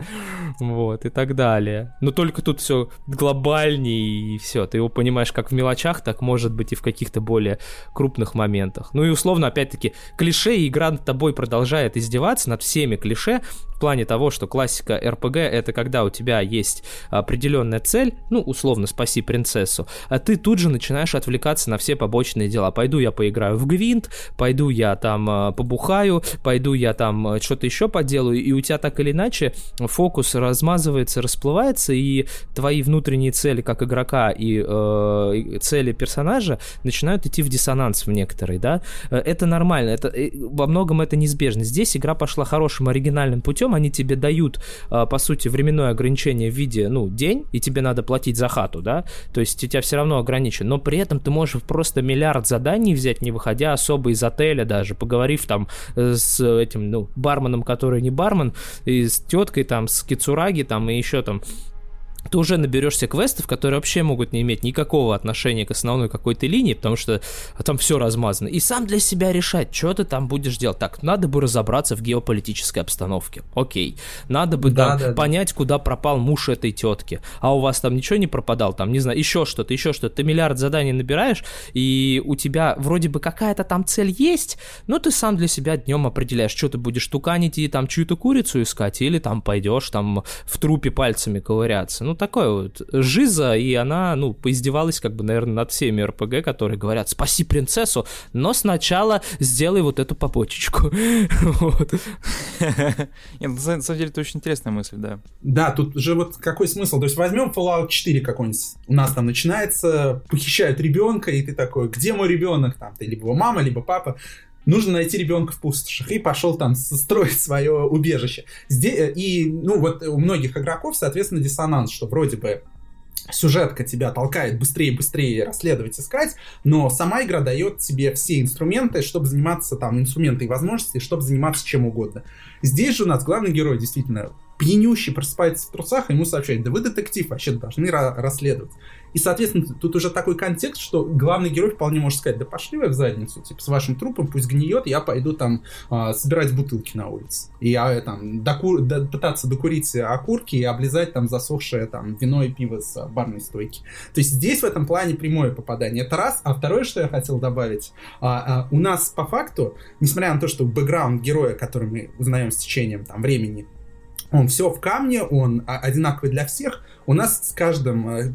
Вот, и так далее. Но только тут все глобальнее, и все. Ты его понимаешь как в мелочах, так может быть и в каких-то более крупных моментах. Ну и условно, опять-таки, клише, игра над тобой продолжает издеваться над всеми клише, плане того, что классика РПГ это когда у тебя есть определенная цель, ну, условно, спаси принцессу, а ты тут же начинаешь отвлекаться на все побочные дела. Пойду я поиграю в Гвинт, пойду я там э, побухаю, пойду я там э, что-то еще поделаю, и у тебя так или иначе фокус размазывается, расплывается, и твои внутренние цели как игрока и э, цели персонажа начинают идти в диссонанс в некоторые, да. Э, это нормально, это во многом это неизбежно. Здесь игра пошла хорошим оригинальным путем, они тебе дают, э, по сути, временное ограничение в виде, ну, день, и тебе надо платить за хату, да, то есть у тебя все равно ограничен, но при этом ты можешь просто миллиард заданий взять, не выходя особо из отеля даже, поговорив там э, с этим, ну, барменом, который не бармен, и с теткой там, с Кицураги там, и еще там ты уже наберешься квестов, которые вообще могут не иметь никакого отношения к основной какой-то линии, потому что там все размазано. И сам для себя решать, что ты там будешь делать. Так, надо бы разобраться в геополитической обстановке. Окей. Надо бы да, там, да, понять, да. куда пропал муж этой тетки. А у вас там ничего не пропадал, там, не знаю, еще что-то, еще что-то. Ты миллиард заданий набираешь, и у тебя вроде бы какая-то там цель есть, но ты сам для себя днем определяешь, что ты будешь туканить и там чью-то курицу искать, или там пойдешь там в трупе пальцами ковыряться. Ну, ну, такое вот жиза, и она, ну, поиздевалась, как бы, наверное, над всеми РПГ, которые говорят, спаси принцессу, но сначала сделай вот эту побочечку. Нет, на самом деле, это очень интересная мысль, да. Да, тут же вот какой смысл? То есть возьмем Fallout 4 какой-нибудь, у нас там начинается, похищают ребенка, и ты такой, где мой ребенок? Там, ты либо мама, либо папа нужно найти ребенка в пустошах, и пошел там строить свое убежище. Здесь, э, и, ну, вот у многих игроков, соответственно, диссонанс, что вроде бы сюжетка тебя толкает быстрее и быстрее расследовать, искать, но сама игра дает тебе все инструменты, чтобы заниматься там, инструменты и возможности, чтобы заниматься чем угодно. Здесь же у нас главный герой действительно пьянющий просыпается в трусах, и ему сообщают, да вы детектив, вообще должны расследовать. И, соответственно, тут уже такой контекст, что главный герой вполне может сказать, да пошли вы в задницу, типа, с вашим трупом пусть гниет, я пойду там э, собирать бутылки на улице. И я там доку... до... пытаться докурить окурки и облизать там засохшее там вино и пиво с барной стойки. То есть здесь в этом плане прямое попадание. Это раз. А второе, что я хотел добавить, а, а, у нас по факту, несмотря на то, что бэкграунд героя, который мы узнаем с течением там времени, он все в камне, он одинаковый для всех. У нас с каждым, э,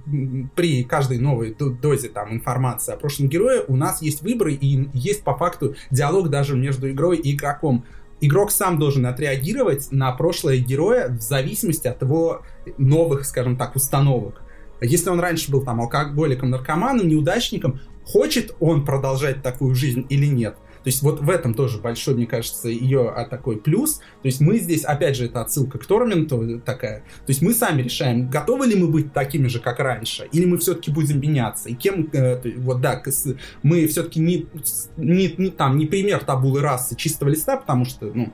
при каждой новой дозе там, информации о прошлом герое, у нас есть выборы и есть по факту диалог даже между игрой и игроком. Игрок сам должен отреагировать на прошлое героя в зависимости от его новых, скажем так, установок. Если он раньше был там алкоголиком, наркоманом, неудачником, хочет он продолжать такую жизнь или нет – то есть вот в этом тоже большой, мне кажется, ее а, такой плюс. То есть мы здесь, опять же, это отсылка к Торменту такая. То есть мы сами решаем, готовы ли мы быть такими же, как раньше, или мы все-таки будем меняться. И кем, э, вот да, мы все-таки не, не, не, там, не пример табулы расы чистого листа, потому что, ну,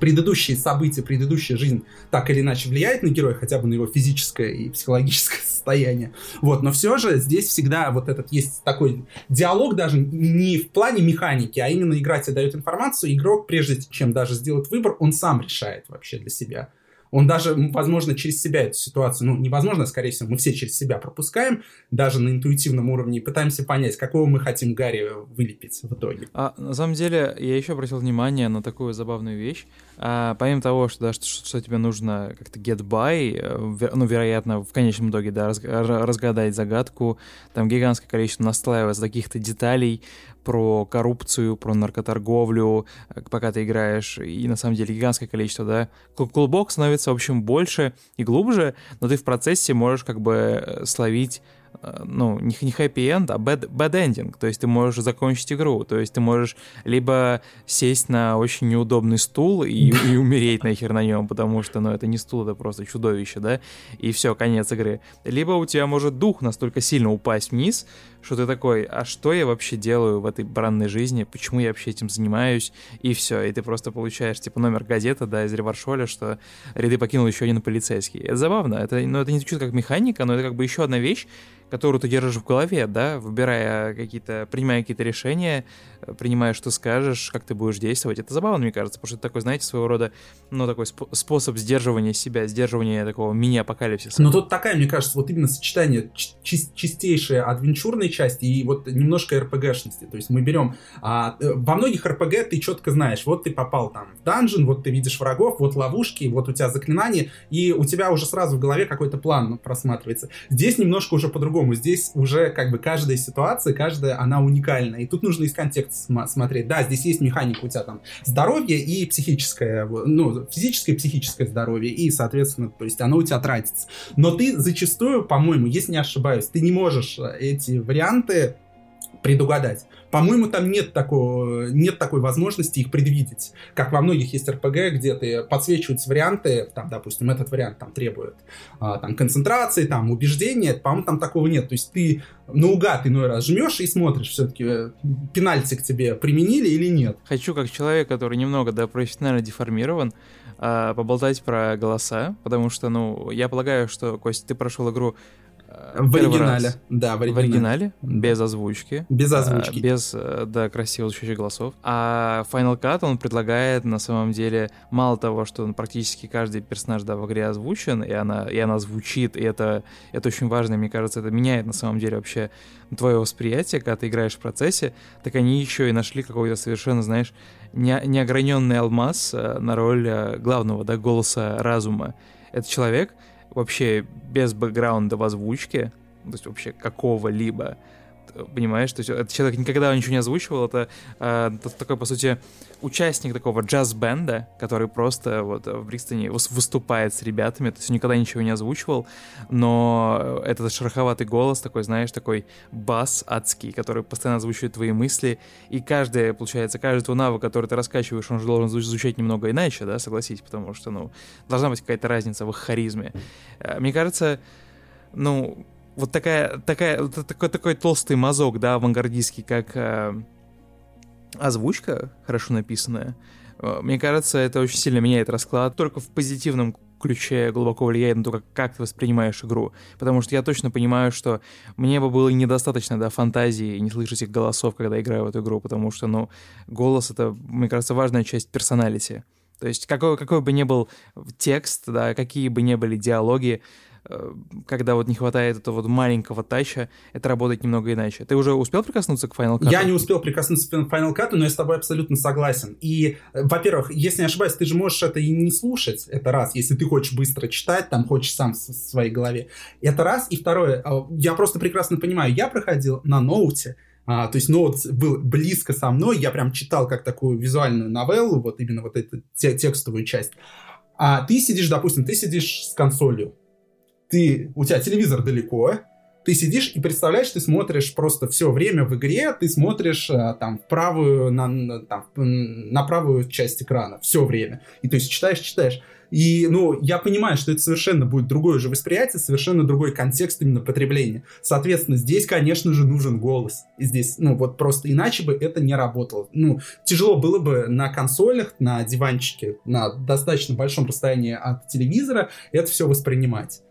предыдущие события, предыдущая жизнь так или иначе влияет на героя, хотя бы на его физическое и психологическое состояние. Вот, но все же здесь всегда вот этот есть такой диалог даже не в плане механики, а именно игра тебе дает информацию, игрок, прежде чем даже сделать выбор, он сам решает вообще для себя он даже, возможно, через себя эту ситуацию, ну, невозможно, а скорее всего, мы все через себя пропускаем, даже на интуитивном уровне, и пытаемся понять, какого мы хотим Гарри вылепить в итоге. А, на самом деле, я еще обратил внимание на такую забавную вещь. А, помимо того, что, да, что, что тебе нужно как-то get by, э, ну, вероятно, в конечном итоге, да, разгадать загадку, там гигантское количество настраивается каких-то деталей, про коррупцию, про наркоторговлю, э, пока ты играешь, и на самом деле гигантское количество, да. Клубок становится, в общем, больше и глубже, но ты в процессе можешь как бы э, словить Э, ну, не, не хэппи-энд, а bad, bad ending. То есть ты можешь закончить игру. То есть ты можешь либо сесть на очень неудобный стул и, и умереть нахер на нем, потому что, ну, это не стул, это просто чудовище, да, и все, конец игры. Либо у тебя может дух настолько сильно упасть вниз, что ты такой, а что я вообще делаю в этой бранной жизни, почему я вообще этим занимаюсь, и все, и ты просто получаешь, типа, номер газеты, да, из Реваршоля, что ряды покинул еще один полицейский. Это забавно, это, ну, это не звучит как механика, но это как бы еще одна вещь, которую ты держишь в голове, да, выбирая какие-то, принимая какие-то решения, принимая, что скажешь, как ты будешь действовать. Это забавно, мне кажется, потому что это такой, знаете, своего рода, ну, такой сп- способ сдерживания себя, сдерживания такого мини-апокалипсиса. Ну, тут такая, мне кажется, вот именно сочетание чи- чистейшей адвенчурной части и вот немножко РПГшности. То есть мы берем... А, э, во многих РПГ ты четко знаешь, вот ты попал там в данжен, вот ты видишь врагов, вот ловушки, вот у тебя заклинания, и у тебя уже сразу в голове какой-то план просматривается. Здесь немножко уже по-другому. Здесь уже как бы каждая ситуация, каждая, она уникальна. И тут нужно из контекста см- смотреть. Да, здесь есть механика у тебя там здоровье и психическое, ну, физическое и психическое здоровье. И, соответственно, то есть оно у тебя тратится. Но ты зачастую, по-моему, если не ошибаюсь, ты не можешь эти варианты предугадать. По-моему, там нет, такого, нет такой возможности их предвидеть. Как во многих есть РПГ, где ты подсвечиваются варианты, там, допустим, этот вариант там требует а, там, концентрации, там, убеждения, по-моему, там такого нет. То есть ты наугад иной раз жмешь и смотришь, все-таки э, пенальти к тебе применили или нет. Хочу, как человек, который немного, да, профессионально деформирован, а, поболтать про голоса, потому что, ну, я полагаю, что, Кость, ты прошел игру в оригинале. Раз. Да, в оригинале. В оригинале, без озвучки. Без озвучки. Без, э, да, красиво звучащих голосов. А Final Cut, он предлагает, на самом деле, мало того, что практически каждый персонаж, да, в игре озвучен, и она, и она звучит, и это, это очень важно, мне кажется, это меняет, на самом деле, вообще твое восприятие, когда ты играешь в процессе, так они еще и нашли какой-то совершенно, знаешь, не, неограненный алмаз э, на роль э, главного, да, голоса разума. Это человек, вообще без бэкграунда в озвучке, то есть вообще какого-либо, понимаешь? То есть этот человек никогда ничего не озвучивал, это, э, такой, по сути, участник такого джаз-бенда, который просто вот в Бристоне выступает с ребятами, то есть никогда ничего не озвучивал, но этот шероховатый голос такой, знаешь, такой бас адский, который постоянно озвучивает твои мысли, и каждый, получается, каждый твой навык, который ты раскачиваешь, он же должен звучать немного иначе, да, согласись, потому что, ну, должна быть какая-то разница в их харизме. Э, мне кажется, ну, вот такая, такая, такой, такой толстый мазок, да, авангардистский, как э, озвучка, хорошо написанная, э, мне кажется, это очень сильно меняет расклад. Только в позитивном ключе глубоко влияет на то, как, как ты воспринимаешь игру. Потому что я точно понимаю, что мне бы было недостаточно да, фантазии не слышать их голосов, когда играю в эту игру, потому что, ну, голос — это, мне кажется, важная часть персоналити. То есть какой, какой бы ни был текст, да, какие бы ни были диалоги, когда вот не хватает этого вот маленького тача, это работает немного иначе. Ты уже успел прикоснуться к Final Cut? Я не успел прикоснуться к Final Cut, но я с тобой абсолютно согласен. И, э, во-первых, если не ошибаюсь, ты же можешь это и не слушать, это раз, если ты хочешь быстро читать, там, хочешь сам в своей голове. Это раз. И второе, э, я просто прекрасно понимаю, я проходил на ноуте, а, то есть ноут был близко со мной, я прям читал как такую визуальную новеллу, вот именно вот эту те, текстовую часть. А ты сидишь, допустим, ты сидишь с консолью, ты, у тебя телевизор далеко, ты сидишь и представляешь, ты смотришь просто все время в игре, ты смотришь а, там правую, на, там, на правую часть экрана все время. И то есть читаешь, читаешь. И, ну, я понимаю, что это совершенно будет другое же восприятие, совершенно другой контекст именно потребления. Соответственно, здесь, конечно же, нужен голос. И здесь, ну, вот просто иначе бы это не работало. Ну, тяжело было бы на консолях, на диванчике, на достаточно большом расстоянии от телевизора это все воспринимать.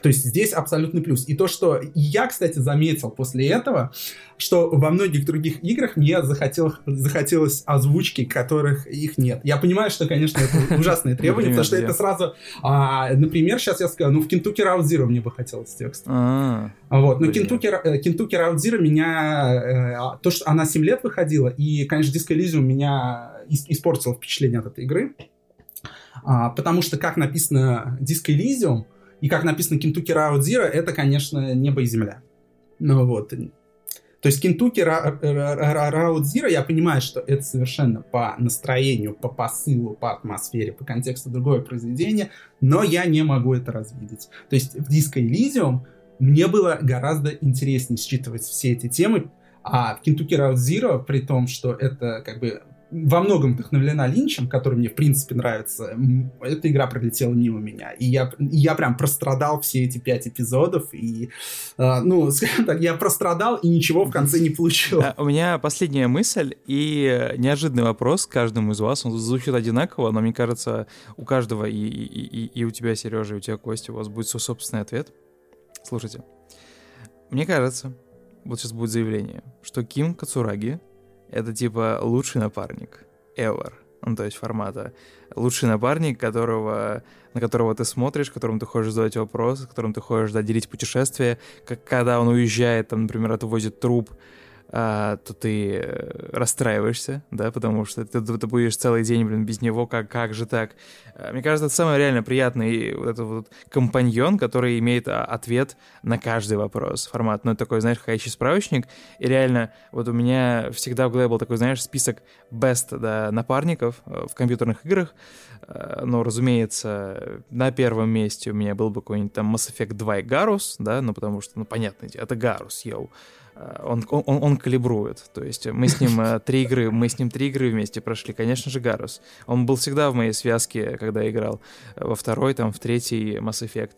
То есть здесь абсолютный плюс. И то, что я, кстати, заметил после этого, что во многих других играх мне захотел, захотелось озвучки, которых их нет. Я понимаю, что, конечно, это ужасные требования, потому что это сразу... А, например, сейчас я скажу, ну, в Kentucky Route Zero мне бы хотелось текст. А. Вот, но Kentucky, э, Route Zero меня... Э, а, то, что она 7 лет выходила, и, конечно, Disco Elysium меня испортило впечатление от этой игры. Потому что, как написано Disco Elysium, и как написано Route Zero, это, конечно, небо и земля. Ну вот. То есть Route Zero, я понимаю, что это совершенно по настроению, по посылу, по атмосфере, по контексту другое произведение, но я не могу это развидеть. То есть в Disco Elysium мне было гораздо интереснее считывать все эти темы, а в Route Zero, при том, что это как бы во многом вдохновлена Линчем, который мне, в принципе, нравится. Эта игра пролетела мимо меня. И я, я прям прострадал все эти пять эпизодов. И, э, ну, скажем так, я прострадал и ничего в конце не получил. А, у меня последняя мысль и неожиданный вопрос каждому из вас. Он звучит одинаково, но мне кажется, у каждого, и, и, и, и у тебя, Сережа, и у тебя, Костя, у вас будет свой собственный ответ. Слушайте. Мне кажется, вот сейчас будет заявление, что Ким Кацураги — это типа лучший напарник ever. Ну, то есть формата лучший напарник, которого, на которого ты смотришь, которому ты хочешь задавать вопросы, которому ты хочешь да, делить путешествие, как когда он уезжает, там, например, отвозит труп, а, то ты э, расстраиваешься, да, потому что ты, ты будешь целый день, блин, без него, как, как же так? А, мне кажется, это самый реально приятный вот этот вот компаньон, который имеет а, ответ на каждый вопрос. Формат, ну, такой, знаешь, ходячий справочник, и реально, вот у меня всегда в голове был такой, знаешь, список best, да, напарников э, в компьютерных играх, э, но, разумеется, на первом месте у меня был бы какой-нибудь там Mass Effect 2 и Garus, да, ну, потому что, ну, понятно, это Garus, йоу. Э, он, он, он калибрует. То есть мы с ним э, три игры, мы с ним три игры вместе прошли. Конечно же, Гарус. Он был всегда в моей связке, когда играл. Во второй, там, в третий Mass Effect.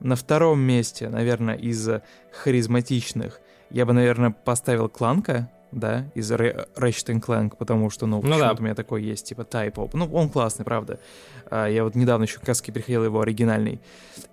На втором месте, наверное, из харизматичных, я бы, наверное, поставил Кланка, да, из Ratchet Clank, потому что, ну, ну да. у меня такой есть, типа, Type Ну, он классный, правда. А, я вот недавно еще как раз приходил его оригинальный.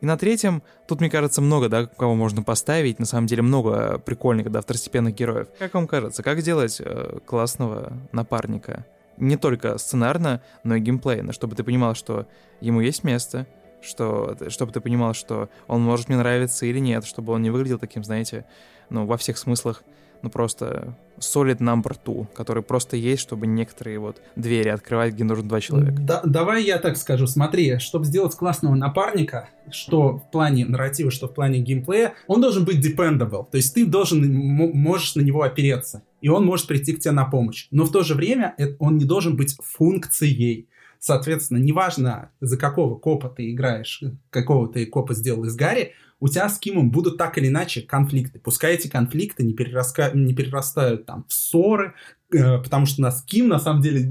И на третьем, тут, мне кажется, много, да, кого можно поставить. На самом деле много прикольных, да, второстепенных героев. Как вам кажется, как сделать э, классного напарника? Не только сценарно, но и геймплейно, чтобы ты понимал, что ему есть место, что, чтобы ты понимал, что он может мне нравиться или нет, чтобы он не выглядел таким, знаете, ну, во всех смыслах ну, просто solid number two, который просто есть, чтобы некоторые вот двери открывать, где нужно два человека. Да, давай я так скажу. Смотри, чтобы сделать классного напарника, что в плане нарратива, что в плане геймплея, он должен быть dependable. То есть ты должен, можешь на него опереться. И он может прийти к тебе на помощь. Но в то же время он не должен быть функцией. Соответственно, неважно, за какого копа ты играешь, какого ты копа сделал из Гарри, у тебя с Кимом будут так или иначе конфликты. Пускай эти конфликты не, перераска... не перерастают там в ссоры, э, потому что нас Ким, на самом деле,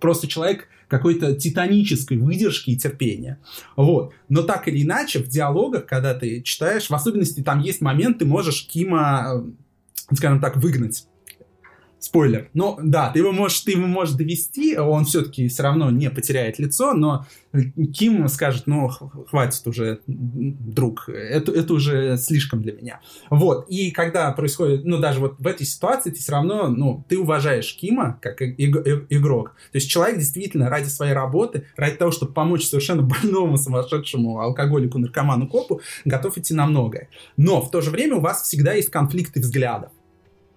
просто человек какой-то титанической выдержки и терпения. Вот. Но так или иначе, в диалогах, когда ты читаешь, в особенности там есть момент, ты можешь Кима, э, скажем так, выгнать Спойлер. Ну, да, ты его можешь, ты его можешь довести, он все-таки все равно не потеряет лицо, но Ким скажет, ну, хватит уже, друг, это, это уже слишком для меня. Вот, и когда происходит, ну, даже вот в этой ситуации ты все равно, ну, ты уважаешь Кима как игрок. То есть человек действительно ради своей работы, ради того, чтобы помочь совершенно больному, сумасшедшему алкоголику, наркоману, копу, готов идти на многое. Но в то же время у вас всегда есть конфликты взглядов.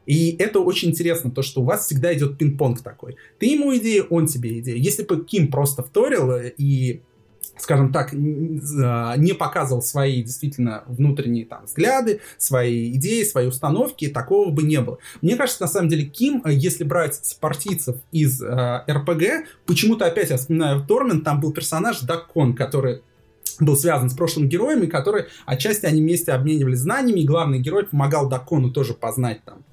И это очень интересно, то, что у вас всегда идет пинг-понг такой. Ты ему идею, он тебе идею. Если бы Ким просто вторил и скажем так, не показывал свои действительно внутренние там взгляды, свои идеи, свои установки, такого бы не было. Мне кажется, на самом деле, Ким, если брать партийцев из э, РПГ, почему-то опять я вспоминаю Тормен, там был персонаж Даккон, который был связан с прошлым героем, и который отчасти они вместе обменивались знаниями, и главный герой помогал Дакону тоже познать там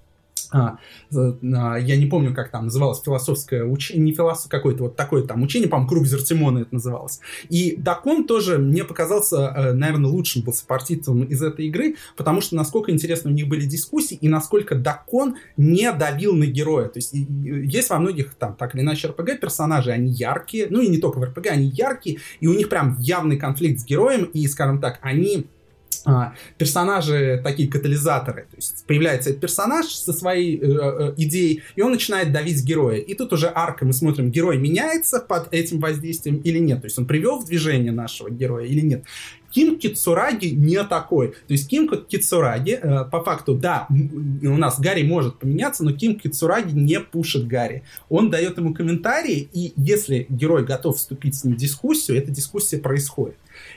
а, а, я не помню, как там называлось философское учение, не философ, какое-то вот такое там учение, по-моему, круг Зертимона это называлось. И Дакон тоже мне показался, э, наверное, лучшим был сопартийцем из этой игры, потому что насколько интересно у них были дискуссии и насколько Дакон не давил на героя. То есть есть во многих там так или иначе РПГ персонажи, они яркие, ну и не только в РПГ, они яркие, и у них прям явный конфликт с героем, и, скажем так, они персонажи такие катализаторы. То есть появляется этот персонаж со своей э, э, идеей, и он начинает давить героя. И тут уже арка, мы смотрим, герой меняется под этим воздействием или нет. То есть он привел в движение нашего героя или нет. Ким Кицураги не такой. То есть Ким Кицураги, э, по факту, да, у нас Гарри может поменяться, но Ким Кицураги не пушит Гарри. Он дает ему комментарии, и если герой готов вступить с ним в дискуссию, эта дискуссия происходит.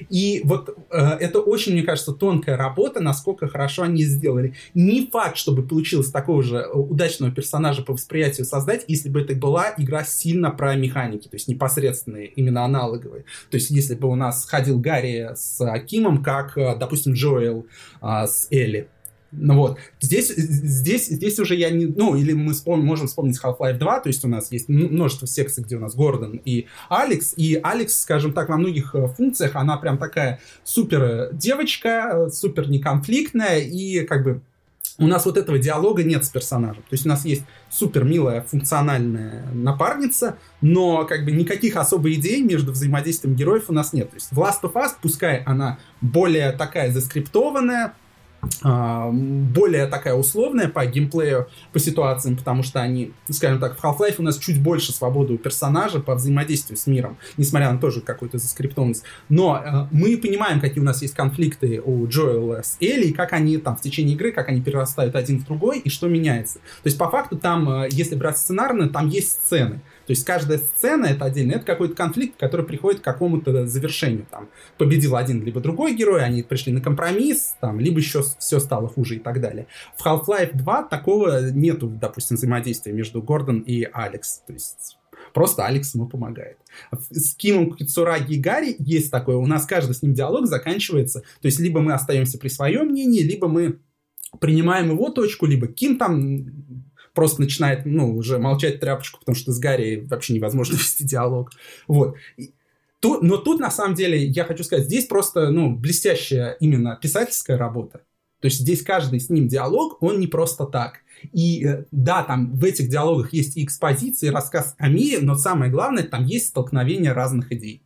И вот э, это очень, мне кажется, тонкая работа, насколько хорошо они сделали. Не факт, чтобы получилось такого же удачного персонажа по восприятию создать, если бы это была игра сильно про механики, то есть непосредственные, именно аналоговые. То есть если бы у нас ходил Гарри с Акимом, как, э, допустим, Джоэл а, с Элли. Ну вот, здесь, здесь, здесь уже я не... Ну, или мы вспомним, можем вспомнить Half-Life 2, то есть у нас есть множество секций, где у нас Гордон и Алекс, и Алекс, скажем так, во многих э, функциях она прям такая супер девочка, супер неконфликтная, и как бы у нас вот этого диалога нет с персонажем. То есть у нас есть супер милая функциональная напарница, но как бы никаких особых идей между взаимодействием героев у нас нет. То есть в Last of Us, пускай она более такая заскриптованная, более такая условная по геймплею, по ситуациям, потому что они, скажем так, в Half-Life у нас чуть больше свободы у персонажа по взаимодействию с миром, несмотря на тоже какую-то заскриптованность. Но э, мы понимаем, какие у нас есть конфликты у Джоэла с Элли, и как они там в течение игры, как они перерастают один в другой, и что меняется. То есть, по факту, там, э, если брать сценарно, там есть сцены. То есть каждая сцена это отдельно, это какой-то конфликт, который приходит к какому-то завершению. Там победил один либо другой герой, они пришли на компромисс, там, либо еще все стало хуже и так далее. В Half-Life 2 такого нету, допустим, взаимодействия между Гордон и Алекс. То есть Просто Алекс ему помогает. С Кимом Кицураги и Гарри есть такое. У нас каждый с ним диалог заканчивается. То есть либо мы остаемся при своем мнении, либо мы принимаем его точку, либо Ким там просто начинает, ну, уже молчать тряпочку, потому что с Гарри вообще невозможно вести диалог. Вот. Тут, но тут, на самом деле, я хочу сказать, здесь просто, ну, блестящая именно писательская работа. То есть здесь каждый с ним диалог, он не просто так. И э, да, там в этих диалогах есть и экспозиция, и рассказ о мире, но самое главное, там есть столкновение разных идей.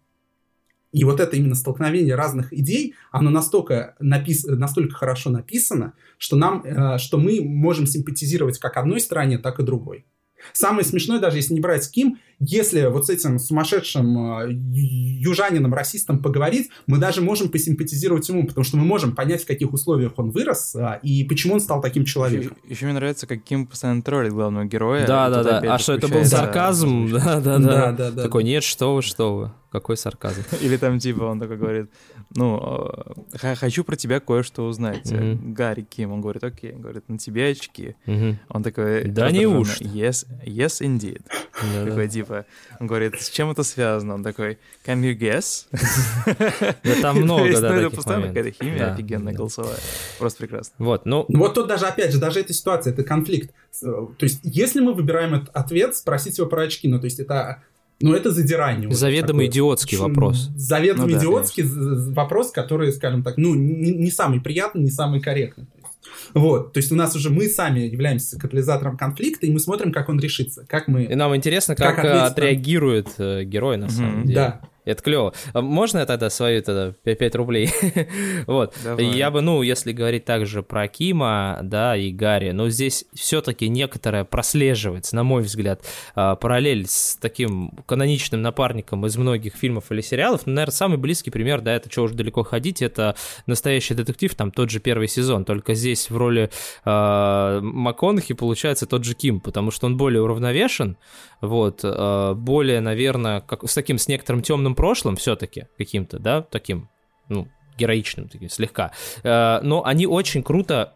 И вот это именно столкновение разных идей, оно настолько, напис... настолько хорошо написано, что, нам, э, что мы можем симпатизировать как одной стороне, так и другой. Самое смешное, даже если не брать Ким, если вот с этим сумасшедшим э, южанином, расистом поговорить, мы даже можем посимпатизировать ему, потому что мы можем понять, в каких условиях он вырос а, и почему он стал таким человеком. Еще, еще мне нравится, как Ким постоянно троллит главного героя. Да, да, да. А что, это был сарказм? Да, да, да. да, да такой, нет, что вы, что вы. Какой сарказм. Или там типа он такой говорит, ну, э, хочу про тебя кое-что узнать. Mm-hmm. Гарри Ким, он говорит, окей, он говорит, на тебе очки. Mm-hmm. Он такой... Да не уж. Yes, yes indeed. Такой типа, он говорит, с чем это связано? Он такой, can you guess? Да там много, да, ну, это постоянно какая-то химия офигенная, голосовая. Просто прекрасно. Вот, ну... Вот тут даже, опять же, даже эта ситуация, это конфликт. То есть, если мы выбираем этот ответ, спросить его про очки, ну, то есть, это Ну, это задирание. Заведомо идиотский вопрос. Заведомо ну, да, идиотский конечно. вопрос, который, скажем так, ну, не, не самый приятный, не самый корректный. Вот, то есть у нас уже мы сами являемся катализатором конфликта, и мы смотрим, как он решится, как мы... И нам интересно, как, как отреагирует э, герой, на mm-hmm. самом деле. Да. Это клево. А можно я тогда свою тогда 5 рублей? вот. Давай. Я бы, ну, если говорить также про Кима, да, и Гарри, но здесь все-таки некоторое прослеживается, на мой взгляд, а, параллель с таким каноничным напарником из многих фильмов или сериалов. Ну, наверное, самый близкий пример, да, это что уж далеко ходить, это настоящий детектив, там тот же первый сезон, только здесь в роли э, МакКонахи получается тот же Ким, потому что он более уравновешен, вот, э, более, наверное, как, с таким, с некоторым темным прошлым все-таки каким-то, да, таким, ну, героичным, таким, слегка. Э, но они очень круто,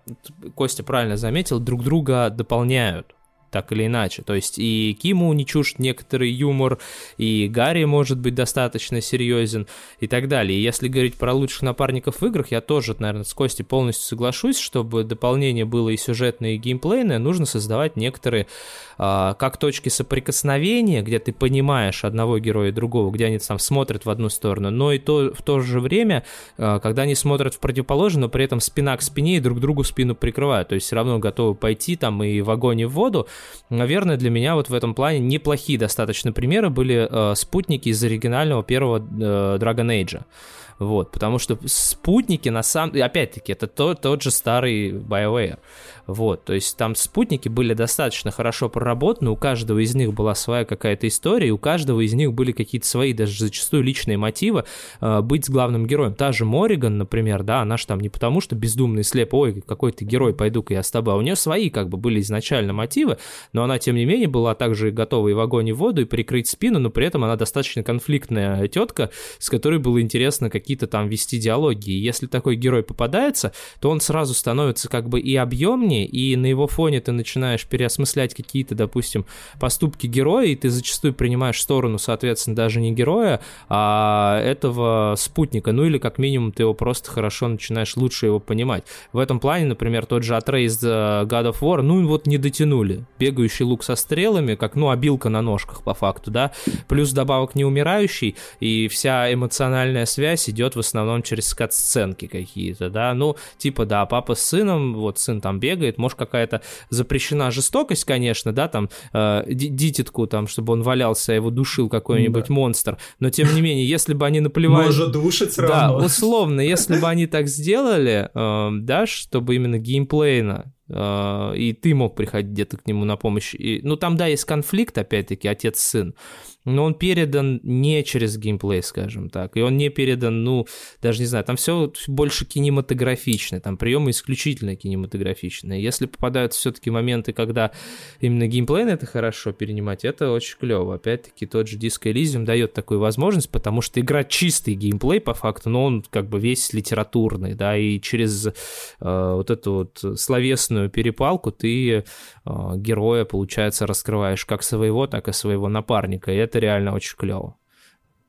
Костя правильно заметил, друг друга дополняют так или иначе. То есть и Киму не чужд некоторый юмор, и Гарри может быть достаточно серьезен и так далее. И если говорить про лучших напарников в играх, я тоже, наверное, с Костей полностью соглашусь, чтобы дополнение было и сюжетное, и геймплейное, нужно создавать некоторые а, как точки соприкосновения, где ты понимаешь одного героя и другого, где они там смотрят в одну сторону, но и то, в то же время, а, когда они смотрят в противоположную, но при этом спина к спине и друг другу спину прикрывают, то есть все равно готовы пойти там и в огонь и в воду, наверное, для меня вот в этом плане неплохие достаточно примеры были э, спутники из оригинального первого э, Dragon Age. Вот, потому что спутники на самом... Опять-таки, это тот, тот же старый BioWare. Вот, то есть там спутники были достаточно хорошо проработаны, у каждого из них была своя какая-то история, и у каждого из них были какие-то свои, даже зачастую личные мотивы э, быть с главным героем. Та же Мориган, например, да, она же там не потому, что бездумный слеп, ой, какой ты герой, пойду-ка я с тобой, а у нее свои как бы были изначально мотивы, но она, тем не менее, была также готова и в огонь, и в воду, и прикрыть спину, но при этом она достаточно конфликтная тетка, с которой было интересно какие-то там вести диалоги. И если такой герой попадается, то он сразу становится как бы и объемнее, и на его фоне ты начинаешь переосмыслять какие-то, допустим, поступки героя, и ты зачастую принимаешь сторону, соответственно, даже не героя, а этого спутника, ну или как минимум ты его просто хорошо начинаешь лучше его понимать. В этом плане, например, тот же Атрей из God of War, ну вот не дотянули. Бегающий лук со стрелами, как, ну, обилка на ножках по факту, да, плюс добавок неумирающий, и вся эмоциональная связь идет в основном через кат-сценки какие-то, да, ну, типа, да, папа с сыном, вот сын там бегает, может, какая-то запрещена жестокость, конечно, да, там, э, дитятку, там, чтобы он валялся, его душил какой-нибудь да. монстр, но, тем не менее, если бы они наплевали... Может душить все Да, условно, если бы они так сделали, э, да, чтобы именно геймплейно э, и ты мог приходить где-то к нему на помощь. И, ну, там, да, есть конфликт, опять-таки, отец-сын, но он передан не через геймплей, скажем так, и он не передан, ну, даже не знаю, там все больше кинематографично, там приемы исключительно кинематографичные. Если попадают все-таки моменты, когда именно геймплей это хорошо перенимать, это очень клево. Опять-таки тот же Disco Elysium дает такую возможность, потому что игра чистый геймплей по факту, но он как бы весь литературный, да, и через э, вот эту вот словесную перепалку ты э, героя, получается, раскрываешь как своего, так и своего напарника, и это это реально очень клево.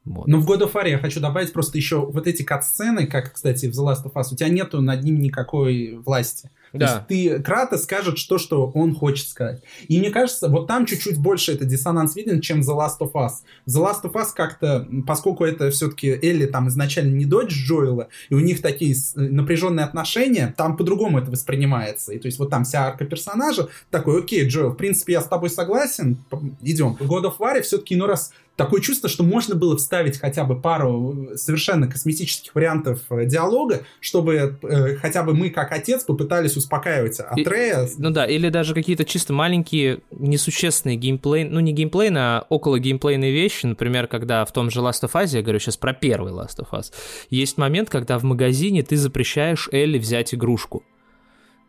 Вот. Ну, в God of War я хочу добавить просто еще вот эти кат-сцены, как, кстати, в The Last of Us, у тебя нету над ним никакой власти. Да. То есть ты Крата скажет то, что он хочет сказать. И мне кажется, вот там чуть-чуть больше это диссонанс виден, чем The Last of Us. The Last of Us как-то, поскольку это все-таки Элли там изначально не дочь Джоэла, и у них такие напряженные отношения, там по-другому это воспринимается. И то есть вот там вся арка персонажа такой, окей, Джоэл, в принципе, я с тобой согласен, идем. В God of War все-таки, ну раз такое чувство, что можно было вставить хотя бы пару совершенно косметических вариантов э, диалога, чтобы э, хотя бы мы, как отец, попытались успокаивать Атрея. ну да, или даже какие-то чисто маленькие, несущественные геймплей, ну не геймплейные, а около геймплейные вещи, например, когда в том же Last of Us, я говорю сейчас про первый Last of Us, есть момент, когда в магазине ты запрещаешь Элли взять игрушку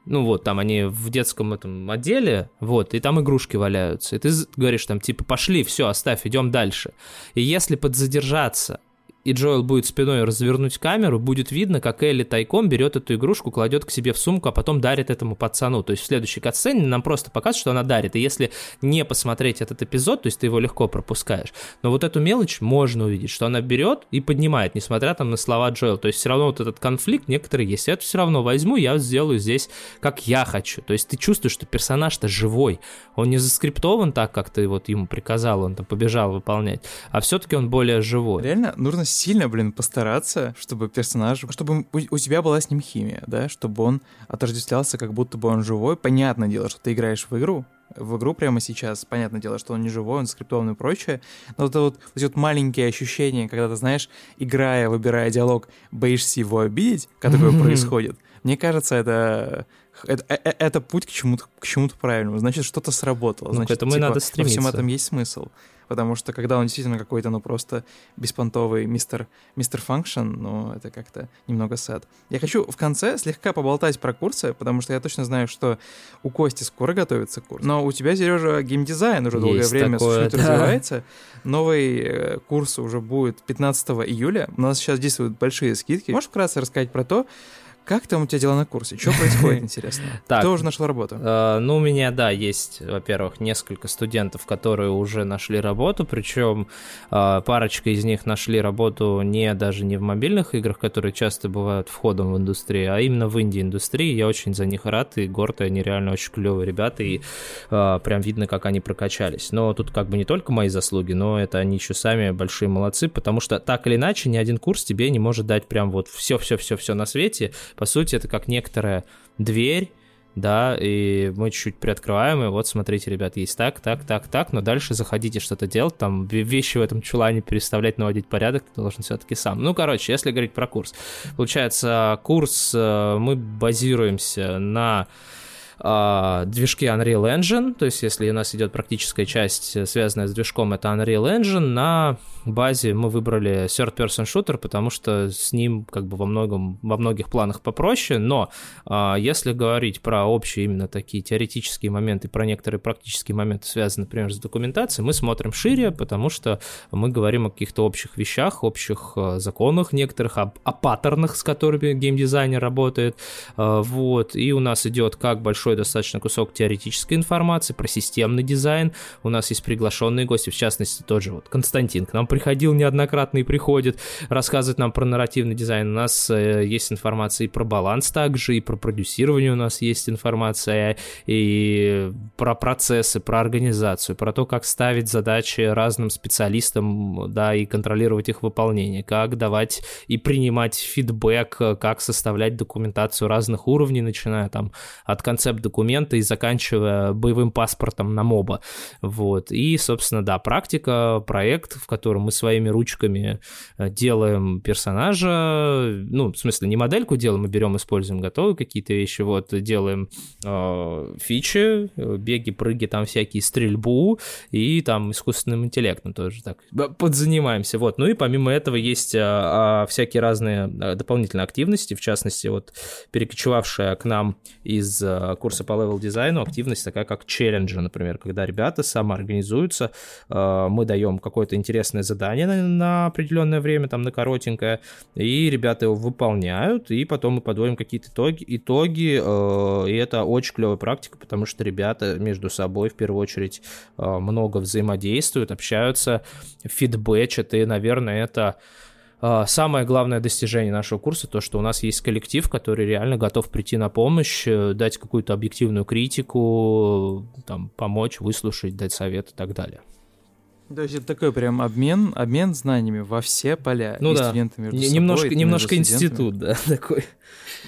ну вот, там они в детском этом отделе, вот, и там игрушки валяются, и ты говоришь там, типа, пошли, все, оставь, идем дальше. И если подзадержаться и Джоэл будет спиной развернуть камеру, будет видно, как Элли тайком берет эту игрушку, кладет к себе в сумку, а потом дарит этому пацану. То есть в следующей катсцене нам просто показывают, что она дарит. И если не посмотреть этот эпизод, то есть ты его легко пропускаешь. Но вот эту мелочь можно увидеть, что она берет и поднимает, несмотря там на слова Джоэл. То есть все равно вот этот конфликт некоторый есть. Я это все равно возьму, я сделаю здесь, как я хочу. То есть ты чувствуешь, что персонаж-то живой. Он не заскриптован так, как ты вот ему приказал, он там побежал выполнять, а все-таки он более живой. Реально нужно сильно, блин, постараться, чтобы персонаж, чтобы у тебя была с ним химия, да, чтобы он отождествлялся, как будто бы он живой. Понятное дело, что ты играешь в игру, в игру прямо сейчас. Понятное дело, что он не живой, он скриптованный и прочее. Но это вот эти вот маленькие ощущения, когда ты, знаешь, играя, выбирая диалог, боишься его обидеть, когда такое происходит. Мне кажется, это это, это, э, это путь к чему-то к чему-то правильному. Значит, что-то сработало. Ну, Значит, к этому типа, надо стремиться. Во всем этом есть смысл потому что когда он действительно какой-то, ну, просто беспонтовый мистер, мистер Фанкшн, ну, это как-то немного сад. Я хочу в конце слегка поболтать про курсы, потому что я точно знаю, что у Кости скоро готовится курс, но у тебя, Сережа, геймдизайн уже долгое Есть время такое, да. развивается. Новый э, курс уже будет 15 июля. У нас сейчас действуют большие скидки. Можешь вкратце рассказать про то, как там у тебя дела на курсе? Что происходит, интересно? Так, Кто уже нашел работу? Э, ну, у меня, да, есть, во-первых, несколько студентов, которые уже нашли работу, причем э, парочка из них нашли работу не даже не в мобильных играх, которые часто бывают входом в индустрию, а именно в инди-индустрии. Я очень за них рад и горд, и они реально очень клевые ребята, и э, прям видно, как они прокачались. Но тут как бы не только мои заслуги, но это они еще сами большие молодцы, потому что так или иначе ни один курс тебе не может дать прям вот все-все-все-все на свете, по сути, это как некоторая дверь, да, и мы чуть-чуть приоткрываем, и вот, смотрите, ребят, есть так, так, так, так, но дальше заходите что-то делать, там, вещи в этом чулане переставлять, наводить порядок, ты должен все-таки сам. Ну, короче, если говорить про курс. Получается, курс э, мы базируемся на э, движки Unreal Engine, то есть если у нас идет практическая часть, э, связанная с движком, это Unreal Engine, на базе мы выбрали third-person shooter, потому что с ним как бы во, многом, во многих планах попроще, но э, если говорить про общие именно такие теоретические моменты, про некоторые практические моменты, связанные, например, с документацией, мы смотрим шире, потому что мы говорим о каких-то общих вещах, общих э, законах некоторых, об, о паттернах, с которыми геймдизайнер работает, э, вот, и у нас идет как большой достаточно кусок теоретической информации про системный дизайн, у нас есть приглашенные гости, в частности, тот же вот Константин к нам приходил неоднократно и приходит, рассказывать нам про нарративный дизайн. У нас э, есть информация и про баланс также, и про продюсирование у нас есть информация, и про процессы, про организацию, про то, как ставить задачи разным специалистам, да, и контролировать их выполнение, как давать и принимать фидбэк, как составлять документацию разных уровней, начиная там от концепт-документа и заканчивая боевым паспортом на моба. Вот. И, собственно, да, практика, проект, в котором мы своими ручками э, делаем персонажа, ну, в смысле, не модельку делаем, мы берем, используем готовые какие-то вещи, вот, делаем э, фичи, э, беги, прыги, там всякие, стрельбу, и там искусственным интеллектом тоже так подзанимаемся, вот. Ну и помимо этого есть а, а, всякие разные дополнительные активности, в частности, вот, перекочевавшая к нам из а, курса по level дизайну активность такая, как челленджи, например, когда ребята самоорганизуются, а, мы даем какое-то интересное задание на, на определенное время, там на коротенькое, и ребята его выполняют, и потом мы подводим какие-то итоги, итоги э, и это очень клевая практика, потому что ребята между собой в первую очередь э, много взаимодействуют, общаются, фидбэчат, и, наверное, это э, самое главное достижение нашего курса, то, что у нас есть коллектив, который реально готов прийти на помощь, э, дать какую-то объективную критику, там, помочь, выслушать, дать совет и так далее. То есть это такой прям обмен, обмен знаниями во все поля. Ну и да. Студенты между немножко, собой, немножко институт, да, такой.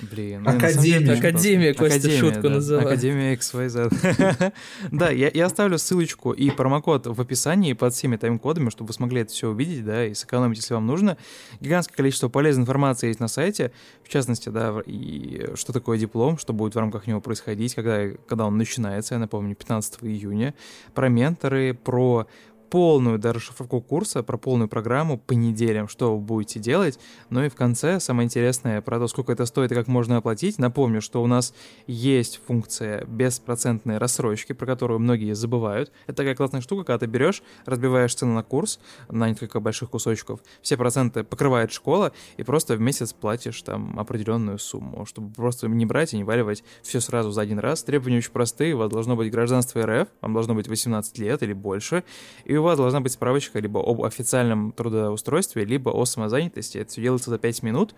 Блин. Ну, Академия. Академия, Костя Академия, шутку да. называет. Академия XYZ. да, я, я оставлю ссылочку и промокод в описании под всеми тайм-кодами, чтобы вы смогли это все увидеть, да, и сэкономить, если вам нужно. Гигантское количество полезной информации есть на сайте, в частности, да, и что такое диплом, что будет в рамках него происходить, когда, когда он начинается, я напомню, 15 июня, про менторы, про полную даже шифровку курса, про полную программу по неделям, что вы будете делать. Ну и в конце самое интересное про то, сколько это стоит и как можно оплатить. Напомню, что у нас есть функция беспроцентной рассрочки, про которую многие забывают. Это такая классная штука, когда ты берешь, разбиваешь цену на курс на несколько больших кусочков, все проценты покрывает школа, и просто в месяц платишь там определенную сумму, чтобы просто не брать и не валивать все сразу за один раз. Требования очень простые, у вас должно быть гражданство РФ, вам должно быть 18 лет или больше, и у вас должна быть справочка либо об официальном трудоустройстве, либо о самозанятости. Это все делается за 5 минут.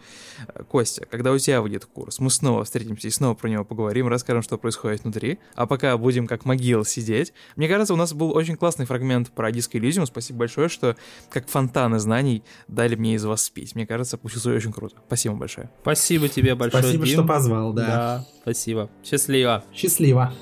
Костя, когда у тебя выйдет курс, мы снова встретимся и снова про него поговорим, расскажем, что происходит внутри. А пока будем как могил сидеть. Мне кажется, у нас был очень классный фрагмент про диско Elysium. Спасибо большое, что как фонтаны знаний дали мне из вас спеть. Мне кажется, получилось очень круто. Спасибо большое. Спасибо тебе большое, Спасибо, Дим. что позвал, да. Да, спасибо. Счастливо. Счастливо.